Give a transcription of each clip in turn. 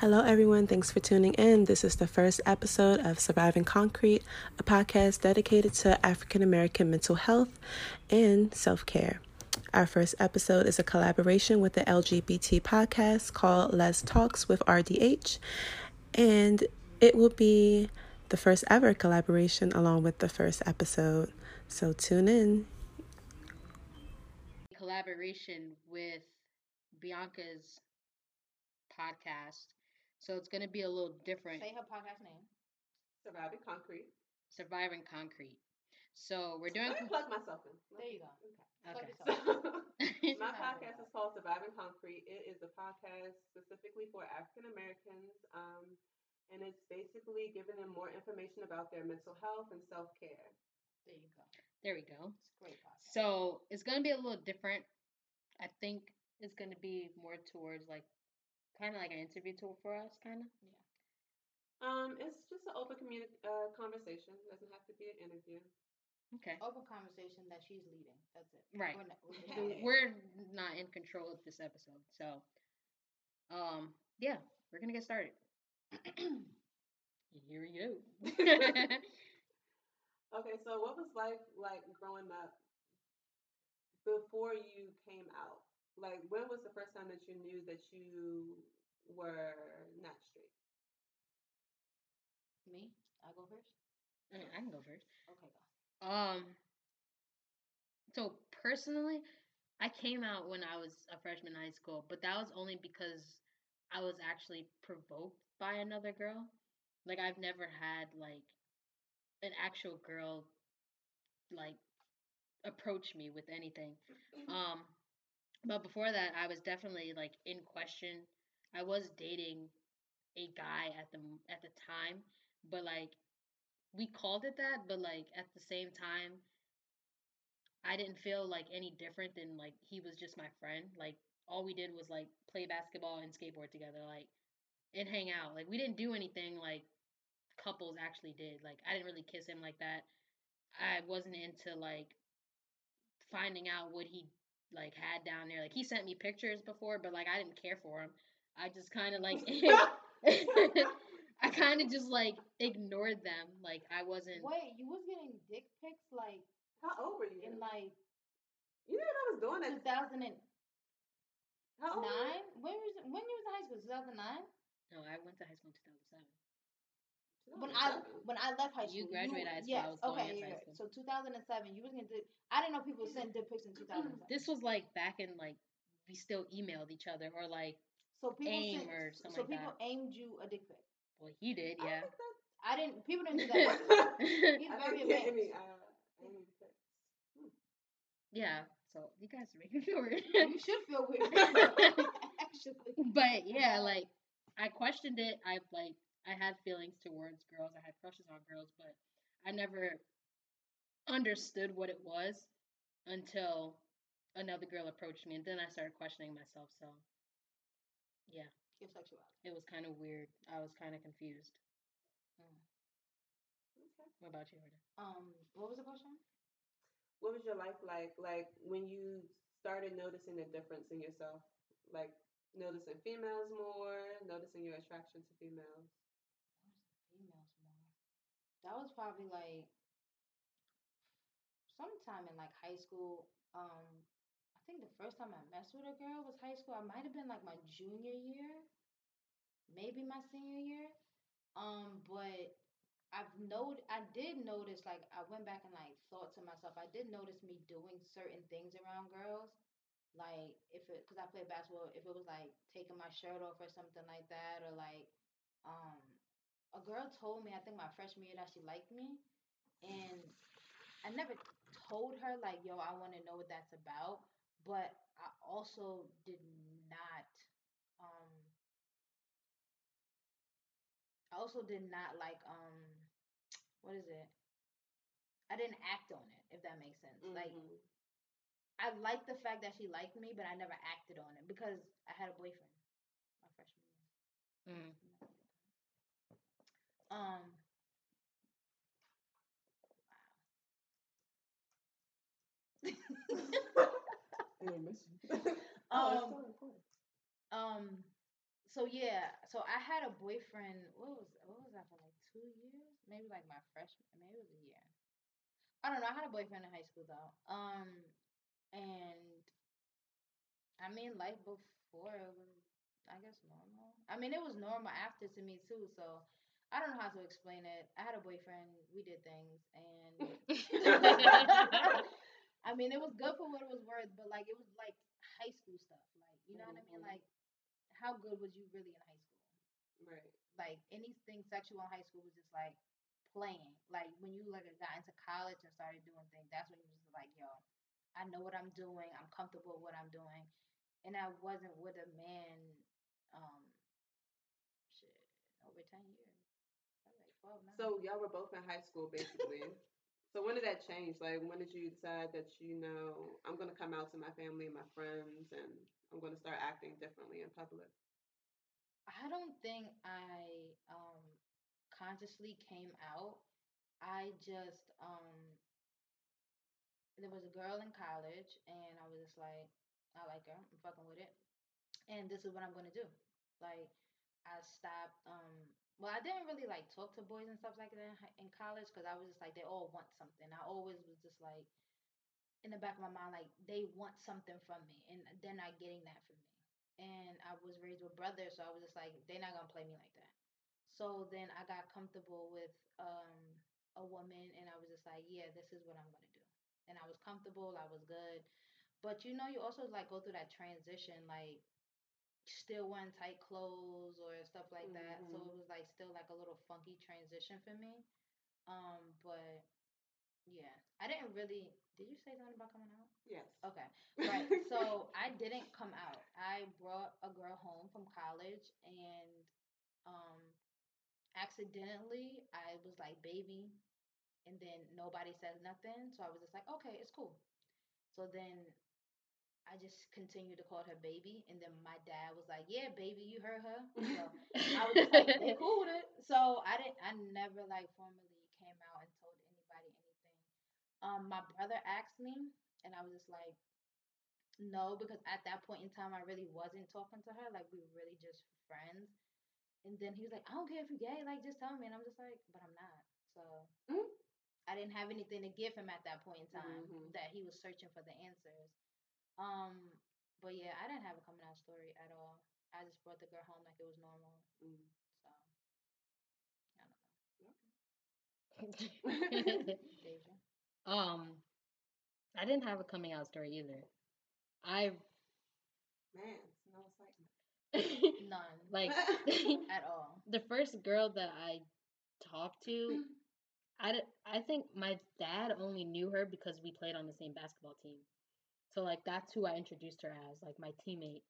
Hello, everyone. Thanks for tuning in. This is the first episode of Surviving Concrete, a podcast dedicated to African American mental health and self care. Our first episode is a collaboration with the LGBT podcast called Les Talks with RDH, and it will be the first ever collaboration along with the first episode. So tune in. Collaboration with Bianca's podcast. So it's going to be a little different. Say her podcast name. Surviving Concrete. Surviving Concrete. So we're doing. Let me plug myself in. There you go. Okay. okay. So, my podcast is called Surviving Concrete. It is a podcast specifically for African Americans, um, and it's basically giving them more information about their mental health and self care. There you go. There we go. It's a great podcast. So it's going to be a little different. I think it's going to be more towards like kind of like an interview tool for us, kind of. Yeah. Um, it's just an open communi- uh, conversation. It doesn't have to be an interview. Okay. Open conversation that she's leading. That's it. Right. We're not, we're just Hey. leading. We're not in control of this episode, so um, yeah, we're gonna get started. Here we go. Okay, so what was life like growing up before you came out? Like, when was the first time that you knew that you were not straight? Me? I go first? I I can go first. Okay, go. Um, so personally, I came out when I was a freshman in high school, but that was only because I was actually provoked by another girl. Like I've never had like an actual girl like approach me with anything. Um, but before that, I was definitely like in question. I was dating a guy at the at the time, but like we called it that, but like at the same time, I didn't feel like any different than like he was just my friend. Like all we did was like play basketball and skateboard together, like and hang out. Like we didn't do anything like couples actually did. Like I didn't really kiss him like that. I wasn't into like finding out what he like had down there. Like he sent me pictures before, but like I didn't care for him. I just kind of like I kind of just like ignored them. Like I wasn't. Wait, you was getting dick pics like How old were you? in like you know what I was doing at 2009? how old? were? When was when you was in high school? 2009? No, I went to high school in 2007. When I when I left high school, You graduated high school, I Yes, was going okay, into you're high right. school. So 2007, you was gonna do. I didn't know people sent dick pics in 2007. This was like back in like we still emailed each other or like so people AIM sent, or so something like people that. aimed you a dick pic. well he did I yeah. think that- I didn't. People didn't do that. He's I very think yeah, advanced. Uh, Amy picked. yeah. So you guys are making me weird. you should feel weird. Actually. but yeah, like I questioned it. I like I had feelings towards girls. I had crushes on girls, but I never understood what it was until another girl approached me, and then I started questioning myself. So yeah, Your sexuality. it was kind of weird. I was kind of confused. Mm. Okay. What about you, Jordan? Um, what was the question? What was your life like, like when you started noticing a difference in yourself, like noticing females more, noticing your attraction to females? That was probably like sometime in like high school. Um, I think the first time I messed with a girl was high school. I might have been like my junior year, maybe my senior year. Um, but I've noted, I did notice, like, I went back and like thought to myself, I did notice me doing certain things around girls. Like, if it, because I played basketball, if it was like taking my shirt off or something like that, or like, um, a girl told me, I think my freshman year, that she liked me. And I never told her, like, yo, I want to know what that's about. But I also did not, um, I also did not like um what is it? I didn't act on it, if that makes sense. Like Mhm. I liked the fact that she liked me, but I never acted on it because I had a boyfriend my freshman year. Mm. Um I didn't miss you. Um, it's still recording. um so yeah, so I had a boyfriend. What was what was that for like two years? Maybe like my freshman. Maybe it was a year. I don't know. I had a boyfriend in high school though. Um, and I mean, life before it was, I guess, normal. I mean, it was normal after to me too. So I don't know how to explain it. I had a boyfriend. We did things, and I mean, it was good for what it was worth. But like, it was like high school stuff. Like, you know what I mean? Mhm. Like, how good was you really in high school? Right. like anything sexual in high school was just like playing. Like when you like got into college and started doing things, that's when you was like, yo, I know what I'm doing. I'm comfortable with what I'm doing. And I wasn't with a man, um, shit, over ten years. Probably like twelve now. So y'all were both in high school, basically. so when did that change? Like, when did you decide that you know I'm gonna come out to my family and my friends, and I'm gonna start acting differently in public? I don't think I um consciously came out. I just um there was a girl in college and I was just like, I like her, I'm fucking with it. And this is what I'm gonna do. Like I stopped um well I didn't really like talk to boys and stuff like that in, college because I was just like they all want something. I always was just like in the back of my mind like they want something from me and they're not getting that from me and I was raised with brothers, so I was just like, they're not gonna play me like that. So then I got comfortable with um a woman, and I was just like, yeah, this is what I'm gonna do. And I was comfortable, I was good. But you know, you also like go through that transition, like still wearing tight clothes or stuff like that. So Mhm. it was like still like a little funky transition for me. Um, but yeah, I didn't really. Did you say something about coming out? Yes. Okay. Right. So I didn't come out. I brought a girl home from college and um accidentally I was like baby and then nobody says nothing. So I was just like, okay, it's cool. So then I just continued to call her baby and then my dad was like, Yeah, baby, you heard her. So I was just like, cool it. So I didn't I never like formally came out and told anybody anything. Um my brother asked me and I was just like, no, because at that point in time I really wasn't talking to her. Like we were really just friends. And then he was like, I don't care if you're gay, like just tell me. And I'm just like, but I'm not. So Mhm. I didn't have anything to give him at that point in time Mhm. that he was searching for the answers. Um, but yeah, I didn't have a coming out story at all. I just brought the girl home like it was normal. Mm. So I don't know. Deja. um, I didn't have a coming out story either. I Man, no excitement. None. like at all. the first girl that I talked to. I, I think my dad only knew her because we played on the same basketball team. So like that's who I introduced her as, like my teammate.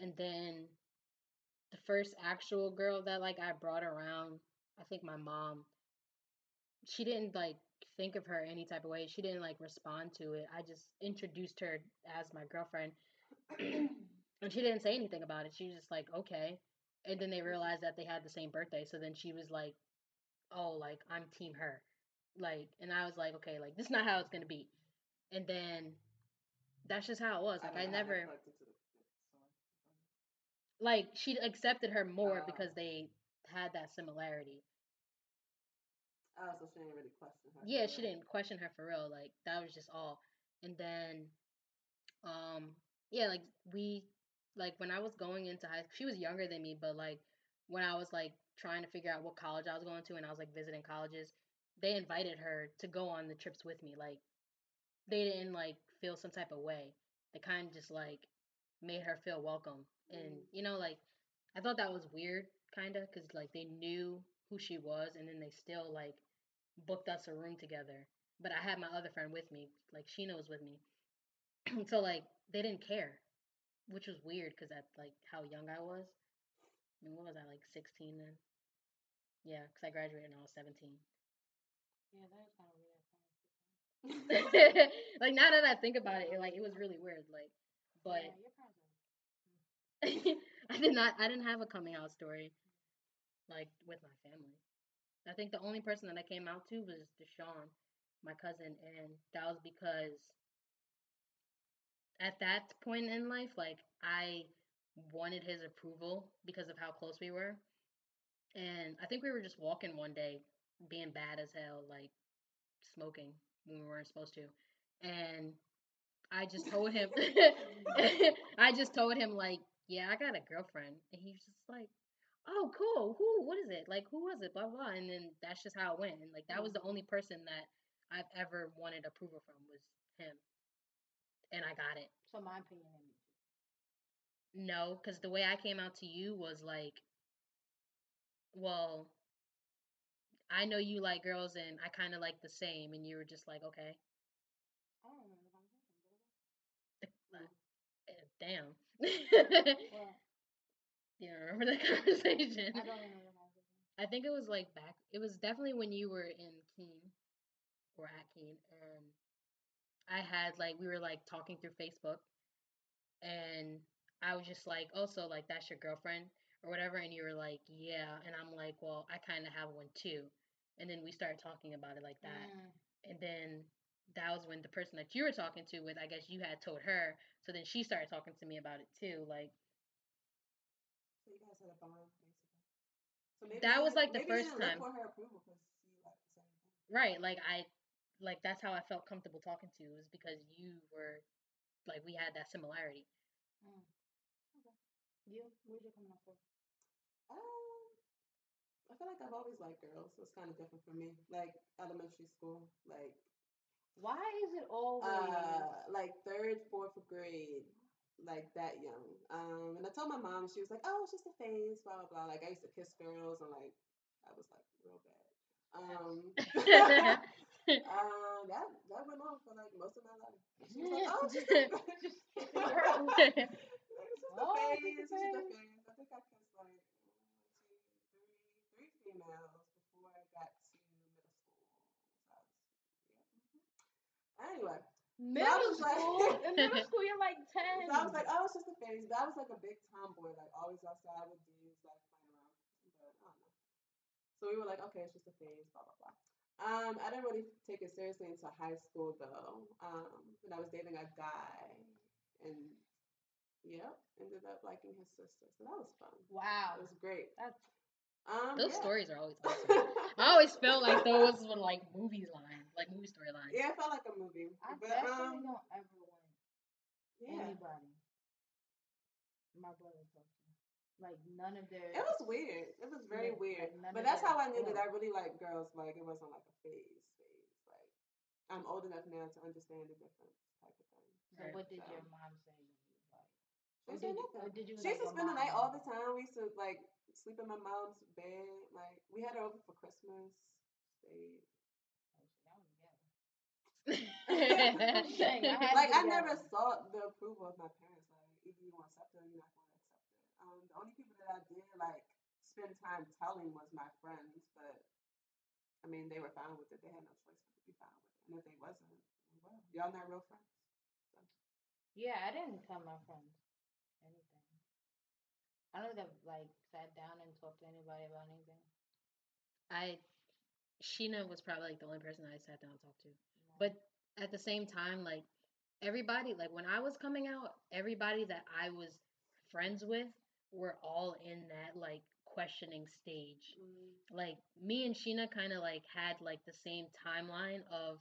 And then the first actual girl that like I brought around, I think my mom she didn't like think of her any type of way. She didn't like respond to it. I just introduced her as my girlfriend. and she didn't say anything about it. She was just like, "Okay." And then they mm-hmm. realized that they had the same birthday. So then she was like, "Oh, like I'm team her." Like and I was like, "Okay, like this is not how it's going to be." And then that's just how it was. Like I, don't know how that never plugged into the- like she accepted her more Oh. because they had that similarity. Oh, so she didn't really question her. Yeah, she real. didn't question her for real. Like that was just all. And then, um, yeah, like we, like when I was going into high, school, she was younger than me, but like when I was like trying to figure out what college I was going to, and I was like visiting colleges, they invited her to go on the trips with me. Like they didn't like feel some type of way. They kind of just like made her feel welcome, and Mm. you know, like I thought that was weird, kind of, because like they knew who she was, and then they still like booked us a room together. But I had my other friend with me, like Sheena was with me. so like they didn't care, which was weird because at like how young I was. I mean, what was I like 16 then? Yeah, because I graduated when I was 17. Yeah, that kind of. like now that I think about it, it, like it was really weird. Like, but yeah, your parents are- I did not. I didn't have a coming out story, like with my family. I think the only person that I came out to was Deshaun, my cousin, and that was because at that point in life, like I wanted his approval because of how close we were. And I think we were just walking one day, being bad as hell, like smoking when we weren't supposed to. And I just told him, I just told him, like, yeah, I got a girlfriend. And he's just like, oh, cool. Who, what is it? Like, who was it? Blah, blah. And then that's just how it went. And like, that was mm. the only person that I've ever wanted approval from was him. And I got it. So my opinion. No, because the way I came out to you was like, well, I know you like girls and I kind of like the same. And you were just like, okay, I don't remember the conversation. eh, damn. Well, you don't remember that conversation? I don't remember the conversation. I think it was like back. It was definitely when you were in Keene or at Keene, and I had like we were like talking through Facebook, and I was just like, "Oh, so like that's your girlfriend or whatever," and you were like, "Yeah," and I'm like, "Well, I kind of have one too," and then we started talking about it like that, Mm. and then that was when the person that you were talking to with, I guess you had told her, so then she started talking to me about it too, like. So you guys had a bond, basically. So maybe That was, didn't- like, the first time. For her approval because you like the same thing. Right, like I like that's how I felt comfortable talking to you was because you were like we had that similarity. Mm. You? Where'd you come up with? Um, I feel like I've always liked girls, so it's kind of different for me. Like elementary school, like Why is it always? uh, like third, fourth grade, like that young. Um, and I told my mom, she was like, "Oh, it's just a phase, blah blah blah." Like I used to kiss girls, and like I was like real bad. Um, um, that that went on for like most of my life. She was like, "Oh, it's just a phase." Just kissing girls. Like, it's just a Oh, it's phase. just a phase. phase. I think I kissed like one, two, three, three females before I got to middle school. So I was, yeah. Anyway, Middle was like- school. In middle school, you're like ten. so I was like, oh, it's just a phase. But I was like a big tomboy, like always outside with dudes, like playing around. But I don't know. So we were like, okay, it's just a phase, blah blah blah. Um, I didn't really take it seriously until high school though. Um, when I was dating a guy, and yep, ended up liking his sister. So that was fun. wow. It was great. That's Um, Those yeah. stories are always awesome. I always felt like those were like movie lines, like movie storylines. yeah, it felt like a movie. I but definitely um, don't ever want yeah, anybody. My brother talked to. Like none of their. it was weird. It was very Like- weird. like but that's how I knew that. I really like girls. Like it wasn't like a phase, phase. Like I'm old enough now to understand the difference, type of thing. So Right. what did your mom say when you was like? She said did, you, nothing. did you? She like, used to spend the night all the time. We used to like sleep in my mom's bed. Like we had her over for Christmas. Stayed. Shit, that was ghetto. saying, I had like I never sought the approval of my parents. Like either you want to accept it or you're not going to accept it. Um, the only people that I did like spend time telling was my friends, but I mean they were fine with it. They had no choice but to be fine with it. And if they wasn't, well, y'all not real friends. Yeah, I didn't tell my friends. I don't think I've like sat down and talked to anybody about anything. I Sheena was probably like the only person I sat down and talked to. No. But at the same time, like everybody, like when I was coming out, everybody that I was friends with were all in that like questioning stage. Mm-hmm. Like me and Sheena kind of like had like the same timeline of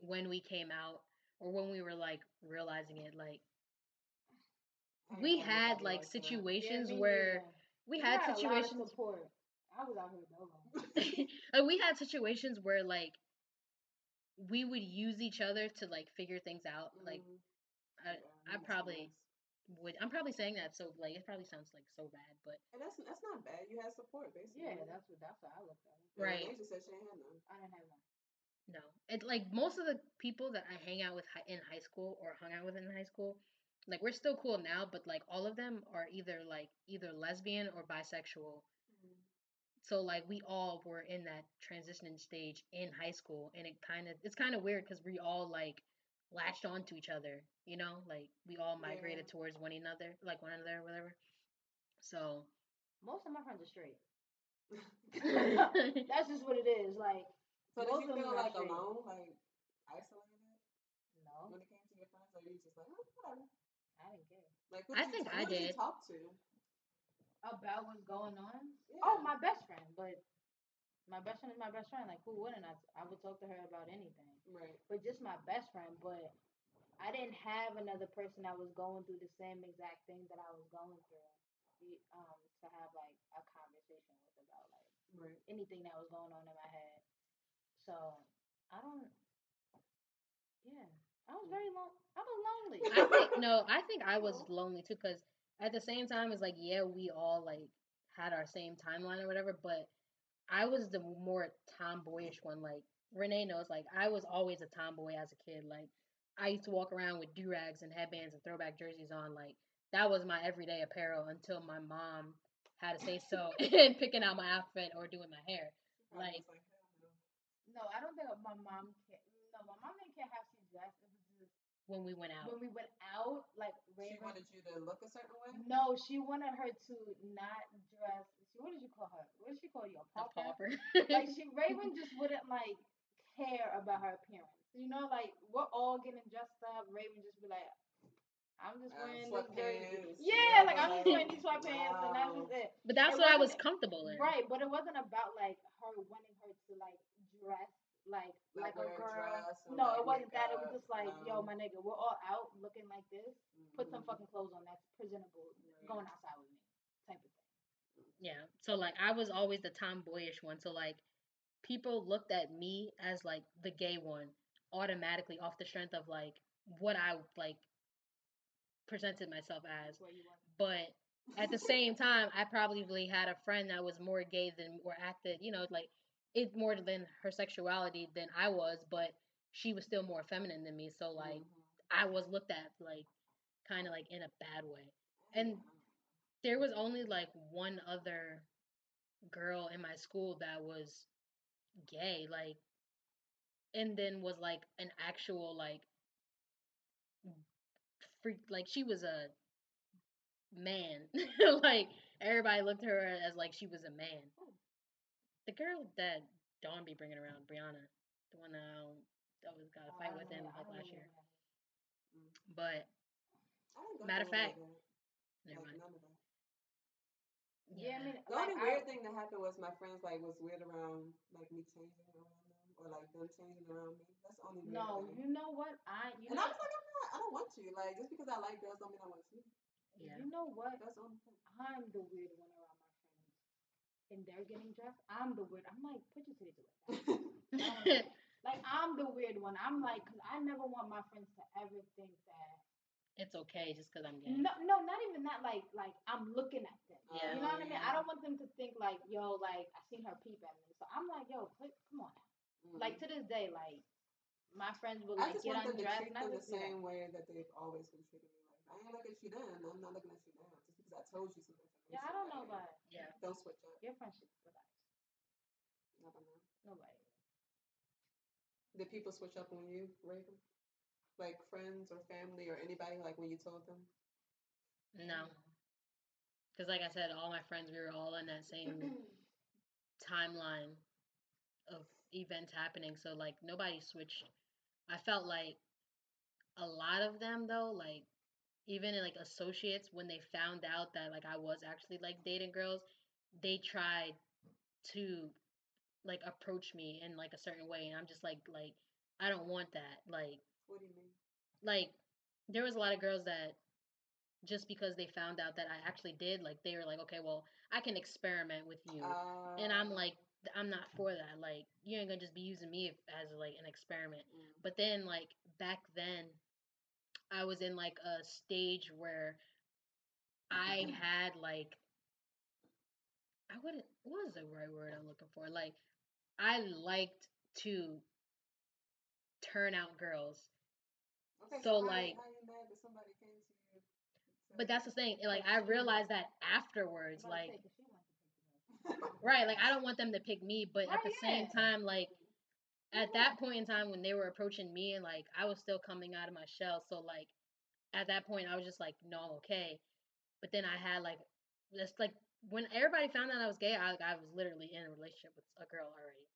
when we came out or when we were like realizing it. Like we had like else to know. situations me where neither. we You had had a lot of situations support. I was out here dolo. like we had situations where like we would use each other to like figure things out. Like Mhm. I, Yeah, I probably yes. would. I'm probably saying that so like it probably sounds like so bad, but And that's that's not bad. You had support, basically. Yeah, that's what that's what I looked at it. Yeah, Right. Said she ain't had none. I didn't have none. no. It like most of the people that I hang out with hi- in high school or hung out with in high school, like we're still cool now, but like all of them are either like either lesbian or bisexual. Mm-hmm. So like we all were in that transitioning stage in high school, and it kind of it's kind of weird because we all like latched on to each other, you know, like we all migrated Yeah. towards one another, like one another, whatever. So Most of my friends are straight. That's just what it is. Like So most did you of feel are like straight. alone, like isolated No, when it came to your friends, or you just like, oh, whatever? I didn't care. Like, who I did you think I who did. you talk to? About what's going on? Yeah. Oh, my best friend, but my best friend is my best friend. Like, who wouldn't I? I would talk to her about anything. Right. But just my best friend. But I didn't have another person that was going through the same exact thing that I was going through. Um, to have like a conversation with about like Right. anything that was going on in my head. So I don't. Yeah, I was very long. I was lonely. I think no, I think I was lonely too because at the same time it's like yeah we all like had our same timeline or whatever, but I was the more tomboyish one. Like Renee knows, like I was always a tomboy as a kid. Like I used to walk around with do rags and headbands and throwback jerseys on. Like that was my everyday apparel until my mom had to say so in picking out my outfit or doing my hair. Like- no. no, I don't think my mom can. No, my mom didn't care how she dressed. It was just When we went out, when we went out, like She Raven. wanted you to look a certain way. No, she wanted her to not dress. She, what did you call her? What did she call you? A a pauper? pauper. like she Raven just wouldn't like care about her appearance. You know, like we're all getting dressed up. Raven just be like, I'm just wearing this jersey. sweatpants, Yeah, like I'm just wearing these sweatpants and that's just it. but that's It what I was comfortable in. Right, but it wasn't about like her wanting her to like dress like like, Like a girl. dress No, like, it wasn't that. It was just like, yo, my nigga, we're all out looking like this. Put some Mhm. fucking clothes on that's presentable. Right. Going outside with me, type of thing. Yeah. So like I was always the tomboyish one. So like people looked at me as like the gay one automatically off the strength of like what I like presented myself as. That's where you want. But at the same time, I probably had a friend that was more gay than or acted, you know, like it more than her sexuality than I was, but she was still more feminine than me. So like Mhm. I was looked at like kind of like in a bad way. and- there was only like one other girl in my school that was gay like and then was like an actual like freak like she was a man like everybody looked at her as like she was a man the girl that Dawn be bringing around Brianna the one that I don't- that was got a Oh, fight I with him like last know year that. but I didn't go Matter of fact- never Like, mind none of that. Yeah, I mean, The like, only I- weird thing that happened was my friends like was weird around like me changing around them or like them changing around me. That's the only weird No, thing. you know what? I you and know I was like, I'm not. I don't want you. Like just because I like girls don't mean I want you. yeah you know what? That's the only thing. I'm the weird one around my friends, and they're getting dressed. I'm the weird. I'm like, put your titties away. like I'm the weird one. I'm like, cause I never want my friends to ever think that. it's okay just because I'm gay No, no, not even that. Like, like I'm looking at them. Yeah. You know what I mean? I don't want them to think like, yo, like I seen her peep at me. So I'm like, yo, put, come on. now. Like mm-hmm. to this day, like my friends will I like just get want them to undressed, treat and I them the just that. same way that they've always been treating me. Like I ain't looking at you then. I'm not looking at you now. Just because I told you some information. Yeah, I don't know like, about yeah Don't switch up. your friendship with us. Never know. Nobody. Did people switch up on you, Raven? Like friends or family or anybody? Like when you told them? no Because, like I said, all my friends, we were all in that same timeline of events happening. So, like, nobody switched. I felt like a lot of them, though, like, even in, like, associates, when they found out that, like, I was actually, like, dating girls, they tried to, like, approach me in, like, a certain way. And I'm just like, like, I don't want that. Like, What do you mean? like there was a lot of girls that just because they found out that I actually did, like they were like, okay, well, I can experiment with you, and I'm Uh, like, I'm not for that. Like you ain't gonna just be using me as like an experiment. mm, But then like back then, I was in like a stage where I mm-hmm. had like I wouldn't what is the right word I'm looking for? Like I liked to turn out girls. Okay, so, like- how you mad that somebody came to you? to- But that's the thing. Like I realized that afterwards, I'm about to like say, 'cause she wants to take you. right, like I don't want them to pick me, but at Right, the same time, like at that point in time when they were approaching me and like I was still coming out of my shell, so like at that point I was just like, no, I'm okay. But then I had like just like when everybody found out I was gay, I I was literally in a relationship with a girl already.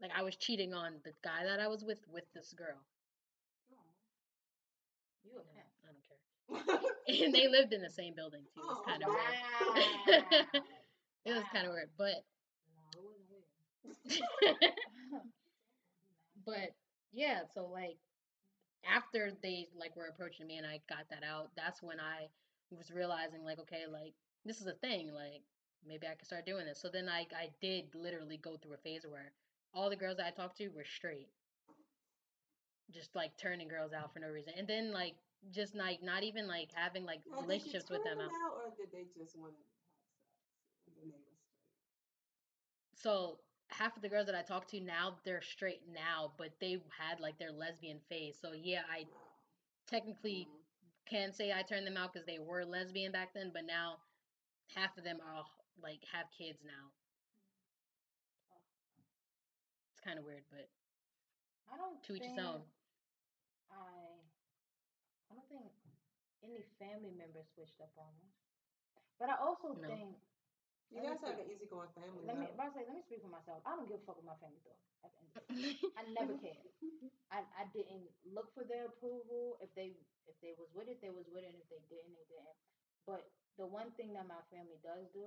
Like I was cheating on the guy that I was with with this girl. You pimp. I don't care. and they lived in the same building too. It was Oh, kind of wow. weird. it was kind of weird, but No, it wasn't weird. but yeah, so like after they like were approaching me and I got that out, that's when I was realizing like, okay, like this is a thing, like maybe I could start doing this. So then I I did literally go through a phase where all the girls that I talked to were straight. Just like turning girls out for no reason. And then like just like not even like having like Now, did you relationships with turn them. out. Uh out, or did they just want to have sex and then they were straight? So half of the girls that I talk to now, they're straight now, but they had like their lesbian phase. So yeah, I technically Mhm. can say I turned them out because they were lesbian back then, but now half of them are like have kids now. It's kind of weird, but I don't to each his own. I I don't think any family members switched up on us. But I also No. think You guys have speak. an easygoing family. let me though. but I say let me speak for myself. I don't give a fuck what my family thought. At the end of the. I never cared. I, I didn't look for their approval. If they if they was with it, they was with it. If they didn't, they didn't. But the one thing that my family does do,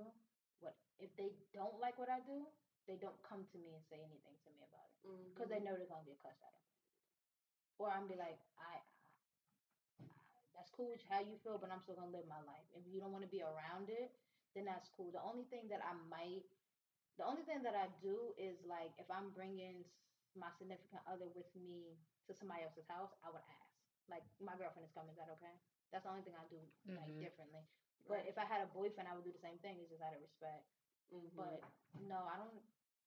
what if they don't like what I do, they don't come to me and say anything to me about it because they Mhm. know they're gonna get cussed at them. Or I'm be like, I, I, that's cool with how you feel, but I'm still gonna live my life. If you don't want to be around it, then that's cool. The only thing that I might, the only thing that I do is like if I'm bringing my significant other with me to somebody else's house, I would ask. Like my girlfriend is coming, is that okay? That's the only thing I do like Mhm. differently. But Right. if I had a boyfriend, I would do the same thing. It's just out of respect. Mhm. But no, I don't.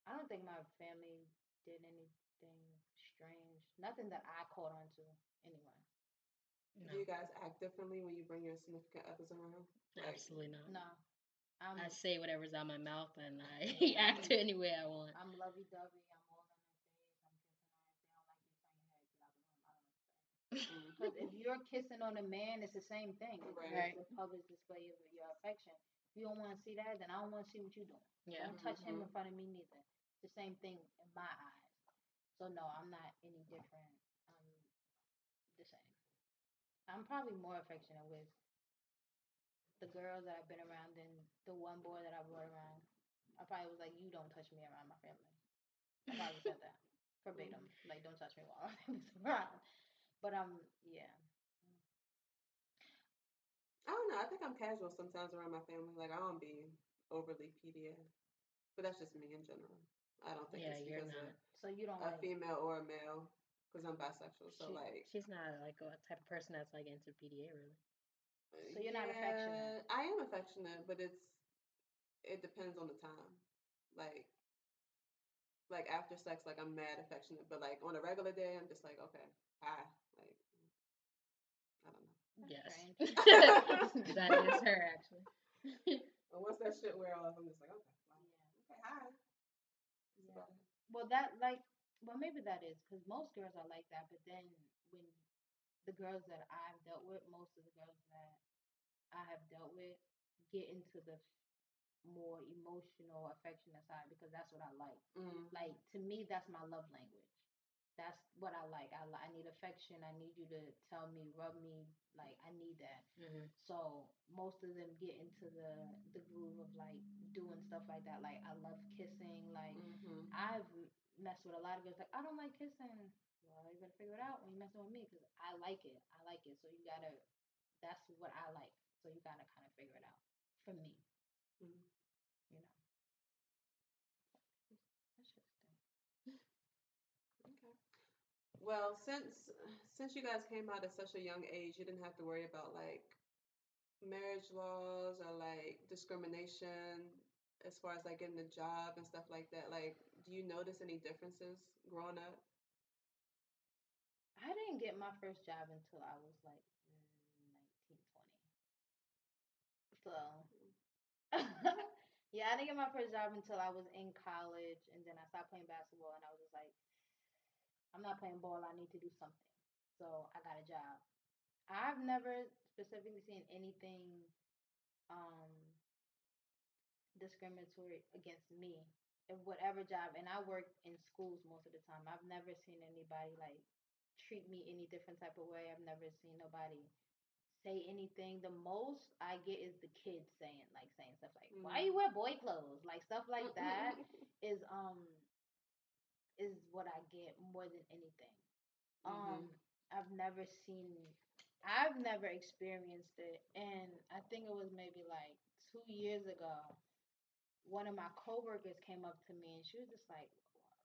I don't think my family did anything strange. Nothing that I caught on to anyway. do you guys act differently when you bring your significant others around? Like, absolutely not. No, I'm. I say whatever's out of my mouth and I act any way I want. I'm lovey dovey. I'm all their face. I'm kissing her. If they don't like me, turn your head. Get out the room. I don't mm, Because if you're kissing on a man, it's the same thing. Right. just a public display of your affection. If you don't want to see that, then I don't want to see what you're doing. Yeah. Don't touch him in Mhm. front of me neither. It's the same thing in my eyes. So no, I'm not any different. I'm the same. I'm probably more affectionate with the girls that I've been around than the one boy that I brought around. I probably was like, "You don't touch me around my family." I probably said that verbatim, like, "Don't touch me while my family's around." But um, yeah, I don't know. I think I'm casual sometimes around my family. Like I don't be overly PDA, but that's just me in general. I don't think Yeah, it's you're because not. so you don't of a like. female or a male, because I'm bisexual. So She- like, she's not like a type of person that's like into PDA really. So you're not affectionate? I am affectionate, but it's it depends on the time. Like, like after sex, like I'm mad affectionate, but like on a regular day, I'm just like, okay, hi, like, I don't know. Yes. that is her actually. And once that shit wear off, I'm just like, okay, well, Yeah. okay, hi. Yeah. Well, that like, well, maybe that is because most girls are like that. But then when the girls that I've dealt with, most of the girls that I have dealt with get into the more emotional, affectionate side because that's what I like. Mm. Like to me, that's my love language. That's what I like. I I need affection. I need you to tell me, rub me. Like I need that. hmm So most of them get into the the groove of like doing stuff like that. Like I love kissing. Like Mm-hmm. I've messed with a lot of girls like I don't like kissing. Well, you better figure it out when you're messing with me because I like it. I like it. So you gotta. That's what I like. So you gotta kind of figure it out for me. Mm. You know. Okay. Well, since since you guys came out at such a young age, you didn't have to worry about like marriage laws or like discrimination as far as like getting a job and stuff like that. Like, do you notice any differences growing up? I didn't get my first job until I was like 19, 20. So, yeah, I didn't get my first job until I was in college, and then I stopped playing basketball, and I was just like, I'm not playing ball. I need to do something. So I got a job. I've never specifically seen anything um, discriminatory against me in whatever job, and I work in schools most of the time. I've never seen anybody like treat me any different type of way. I've never seen nobody say anything. The most I get is the kids saying like saying stuff like, Mm. "Why you wear boy clothes?" Like stuff like that is um is what I get more than anything. Um, I've never seen, I've never experienced it, and I think it was maybe like two years ago. One of my coworkers came up to me and she was just like,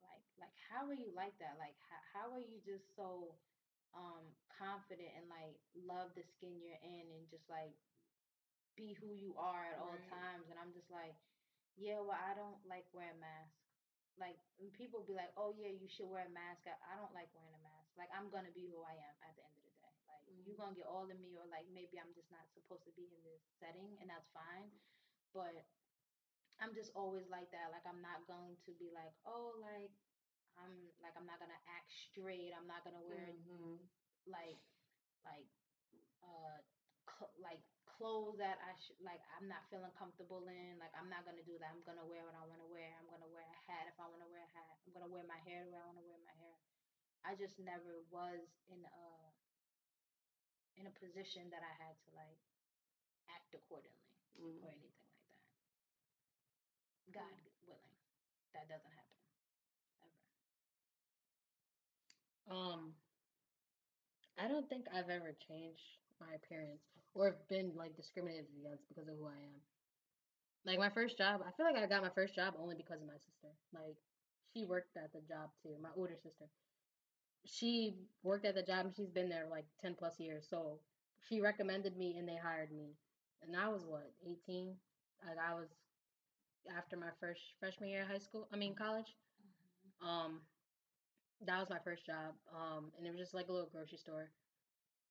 like, like, how are you like that? Like, how, how are you just so um confident and like love the skin you're in and just like be who you are at all Right. times? And I'm just like, yeah, well, I don't like wearing masks like people be like, "Oh yeah, you should wear a mask." I, I don't like wearing a mask. Like I'm gonna be who I am at the end of the day. Like you Mhm. gonna get all of me, or like maybe I'm just not supposed to be in this setting, and that's fine. But I'm just always like that. Like I'm not going to be like, oh, like I'm like I'm not gonna act straight. I'm not gonna wear Mhm. like like uh cl- like clothes that I should like I'm not feeling comfortable in. Like I'm not gonna do that. I'm gonna wear what I want to wear. I'm gonna wear a hat if I want to wear a hat. I'm gonna wear my hair the way I want to wear my hair. I just never was in a in a position that I had to like act accordingly Mm. or anything. God willing, that doesn't happen ever. Um, I don't think I've ever changed my appearance or been like discriminated against because of who I am. Like my first job, I feel like I got my first job only because of my sister. Like she worked at the job too, my older sister. She worked at the job and she's been there like 10 plus years. So she recommended me and they hired me. And I was what, 18? Like I was after my first freshman year of high school, I mean college. Um that was my first job. Um and it was just like a little grocery store.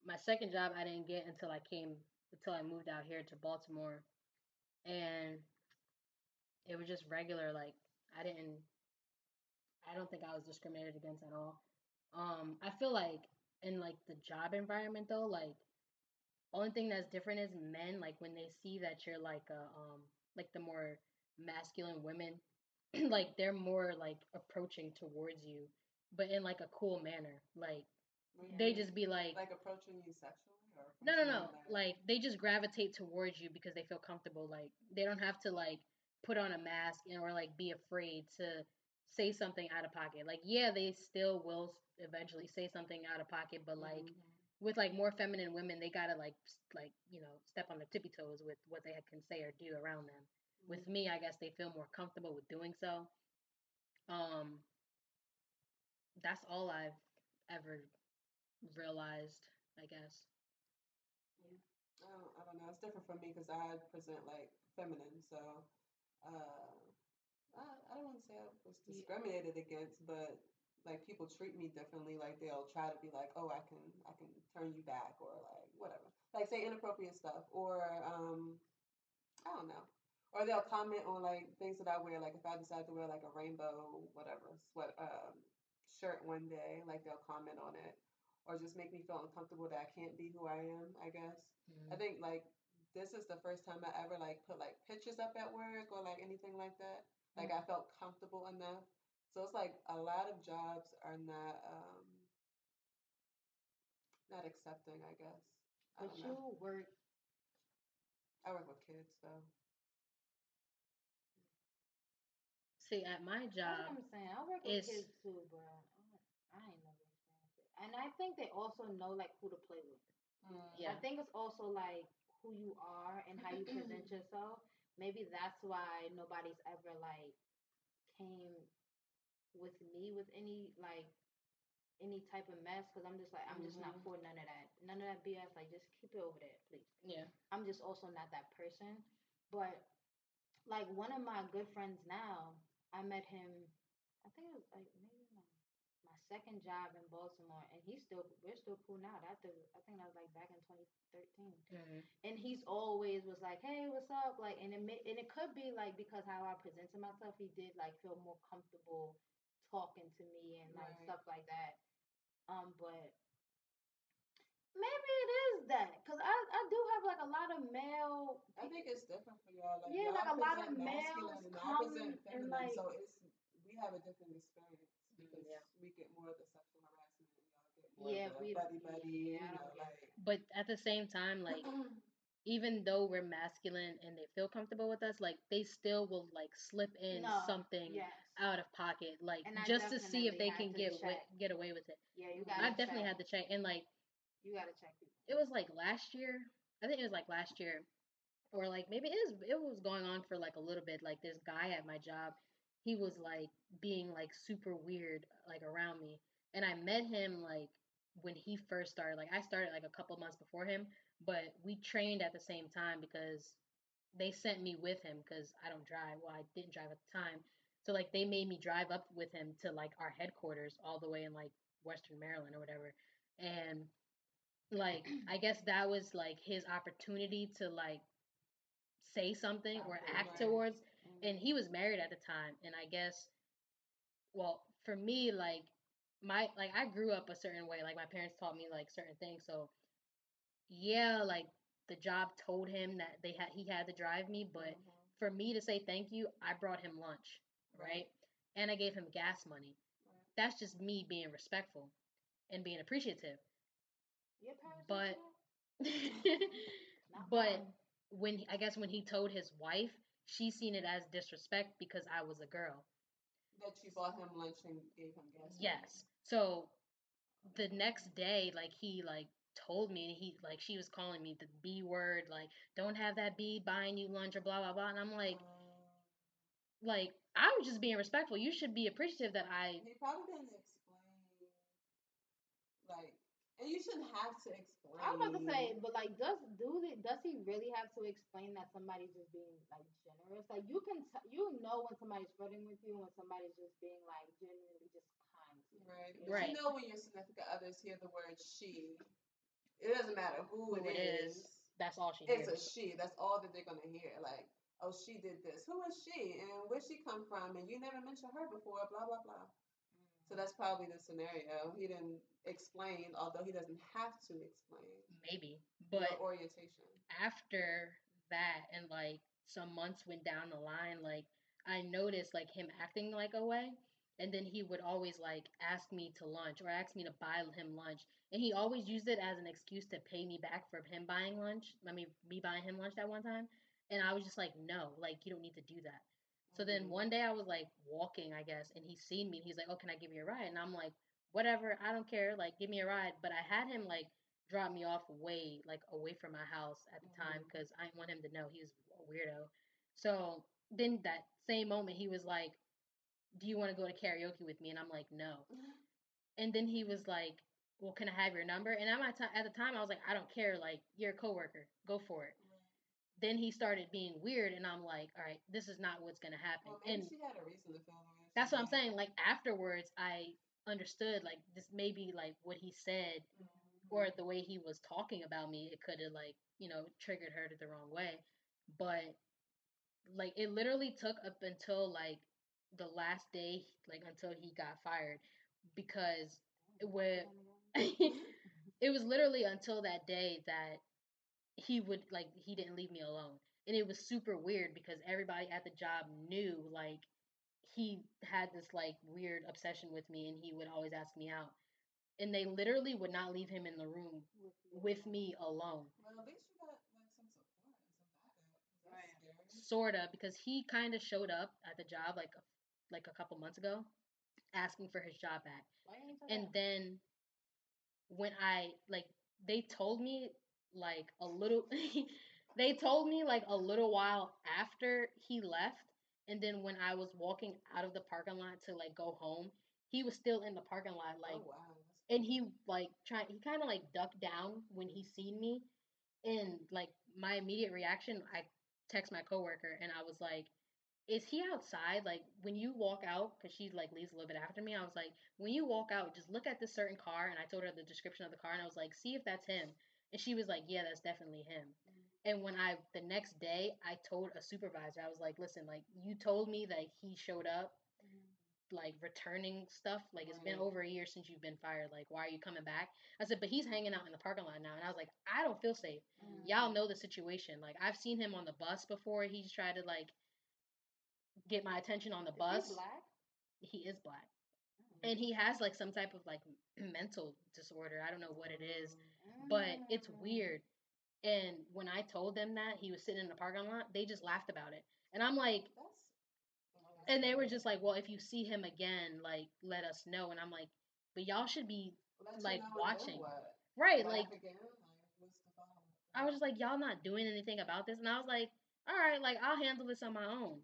My second job I didn't get until I came until I moved out here to Baltimore. And it was just regular like I didn't I don't think I was discriminated against at all. Um I feel like in like the job environment though, like only thing that's different is men like when they see that you're like a um like the more masculine women like they're more like approaching towards you but in like a cool manner like you they just be like like approaching you sexually or no no no like they just gravitate towards you because they feel comfortable like they don't have to like put on a mask and or like be afraid to say something out of pocket like yeah they still will eventually say something out of pocket but like Mhm. with like more feminine women they gotta like like you know step on their tippy toes with what they can say or do around them with me i guess they feel more comfortable with doing so um that's all i've ever realized i guess I don't, I don't know. It's different for me because I present like feminine, so uh, I, I don't want to say I was Yeah. discriminated against, but like people treat me differently. Like they'll try to be like, oh, I can, I can turn you back, or like whatever, like say inappropriate stuff, or um, I don't know, or they'll comment on like things that I wear. Like if I decide to wear like a rainbow whatever sweat um, shirt one day, like they'll comment on it, or just make me feel uncomfortable that I can't be who I am. I guess. I think like this is the first time I ever like put like pictures up at work or like anything like that. Like I felt comfortable enough. So it's like a lot of jobs are not um not accepting, I guess. I But you know. work I work with kids, so see at my That's job what I'm saying. I work with kids too, bro. I, ain't never experienced it. And I think they also know like who to play with. Yeah. I think it's also like who you are and how you present yourself. Maybe that's why nobody's ever like came with me with any like any type of mess because I'm just like I'm just not Mhm. for none of that. None of that BS. Like just keep it over there, please. yeah I'm just also not that person. But like one of my good friends now, I met him. I think it was like maybe my, my second job in Baltimore, and he's still we're still cool now. That was, I think that was like back in 2013. Mhm. And he's always was like, "Hey, what's up?" Like, and it ma- and it could be like because how I presented myself, he did like feel more comfortable talking to me and like Right. stuff like that. Um, but maybe it is that because I I do have like a lot of male I think it's different for y'all. Like Yeah, y'all like a lot of males masculine and I come present and, like- so it's we have a different experience because yeah. we get more of the sexual harassment and y'all get more Yeah, the we- buddy buddy, yeah, you know, like But at the same time, like even though we're masculine and they feel comfortable with us, like they still will like slip in No, something yes. out of pocket, like And just to see if they can get wi- check. get away with it. Yeah, you gotta. I definitely check. had to check, and like You gotta check people. it was like last year. I think it was like last year, or like maybe it is. It was going on for like a little bit. Like this guy at my job, he was like being like super weird, like around me, and I met him like when he first started. Like I started like a couple months before him, but we trained at the same time because they sent me with him because I don't drive. Well, I didn't drive at the time, so like they made me drive up with him to like our headquarters all the way in like Western Maryland or whatever, and like I guess that was like his opportunity to like say something or act towards Mm. and he was married at the time and I guess well for me like my like I grew up a certain way like my parents taught me like certain things so yeah like the job told him that they had he had to drive me but Mhm. for me to say thank you I brought him lunch right, Right. and I gave him gas money Right. that's just me being respectful and being appreciative but? But when I guess when he told his wife, she seen it as disrespect because I was a girl. that she bought him lunch and gave him gas. Yes. So the next day, like he like told me, he like she was calling me the B word, like don't have that B buying you lunch or blah blah blah, and I'm like, Um, like I was just being respectful. You should be appreciative that I. he probably didn't and you shouldn't have to explain. I was about to say, but like, does do the, does he really have to explain that somebody's just being like generous? Like, you can t- you know when somebody's flirting with you, when somebody's just being like genuinely just kind. To you. Right. But Right. you know when your significant others hear the word she, it doesn't matter who, Who it it is. is. That's all she It's a she. That's all that they're gonna hear. Like, oh, she did this. Who is she? And where she come from? And you never mentioned her before. Blah blah blah. So that's probably the scenario. He didn't explain, although he doesn't have to explain Maybe, but orientation. after that and like some months went down the line like i noticed like him acting like a way and then he would always like ask me to lunch or ask me to buy him lunch and he always used it as an excuse to pay me back for him buying lunch i mean me buying him lunch that one time and i was just like no like you don't need to do that so then Mhm. one day i was like walking i guess and he seen me he's like oh can i give you a ride and i'm like whatever i don't care like give me a ride but i had him like drop me off way like away from my house at the time because I didn't want him to know he was a weirdo. So then that same moment he was like, "Do you want to go to karaoke with me?" And I'm like, "No." And then he was like, "Well, can I have your number?" And at my time at the time I was like, "I don't care. Like you're a coworker, go for it." Then he started being weird, and I'm like, "All right, this is not what's gonna happen." Well, and she had a reason to way. that's what I'm saying. Like afterwards, I understood like this maybe like what he said mm-hmm. or the way he was talking about me, it could have like you know triggered her to the wrong way. But like it literally took up until like the last day, like until he got fired, because it wa- it was literally until that day that he would like he didn't leave me alone, and it was super weird because everybody at the job knew like he had this like weird obsession with me, and he would always ask me out. And they literally would not leave him in the room with me alone. Well, at least you got like some support and some backup. 'cause That's Right. sorta because he kind of showed up at the job like like a couple months ago asking for his job back Why ain't you and then when i like they told me like a little they told me like a little while after he left and then when i was walking out of the parking lot to like go home he was still in the parking lot oh, like oh wow. And he like trying he kind of like ducked down when he seen me and like my immediate reaction i text my coworker and i was like is he outside? Like when you walk out because she like leaves a little bit after me i was like when you walk out just look at this certain car and i told her the description of the car and i was like see if that's him and she was like yeah that's definitely him and when i the next day i told a supervisor i was like listen like you told me that he showed up like returning stuff. Like it's been over a year since you've been fired. Like why are you coming back? I said, but he's hanging out in the parking lot now, and I was like, I don't feel safe. Y'all mm. know the situation. Like I've seen him on the bus before. He's tried to like get my attention on the bus. He black? He is black, oh. and he has like some type of like mental disorder. I don't know what it is, oh. But it's Mm. weird. And when I told them that he was sitting in the parking lot, they just laughed about it. And I'm like, That's. and they were just like, well, if you see him again, like let us know. And I'm like, but y'all should be like, know and then watching. right. Like again? Like, what's the problem? I was just like, y'all not doing anything about this. And I was like, all right, like I'll handle this on my own.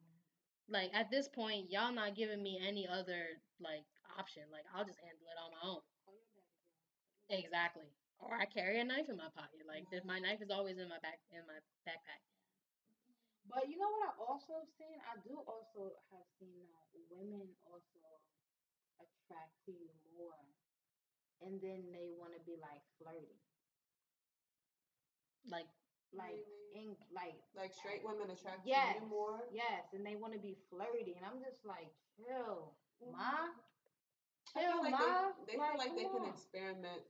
Like at this point, y'all not giving me any other like option. Like I'll just handle it on my own. Exactly. Or I carry a knife in my pocket. Like th- my knife is always in my back in my backpack. But you know what I also have seen? I do also have seen that women also attract to you more. And then they want to be like flirty. Like Like Really? in like Like straight women attract yes, to you more. yes, and they want to be flirty, and I'm just like, chill, mm-hmm. ma, I feel chill, like ma. they, they feel like they can on. experiment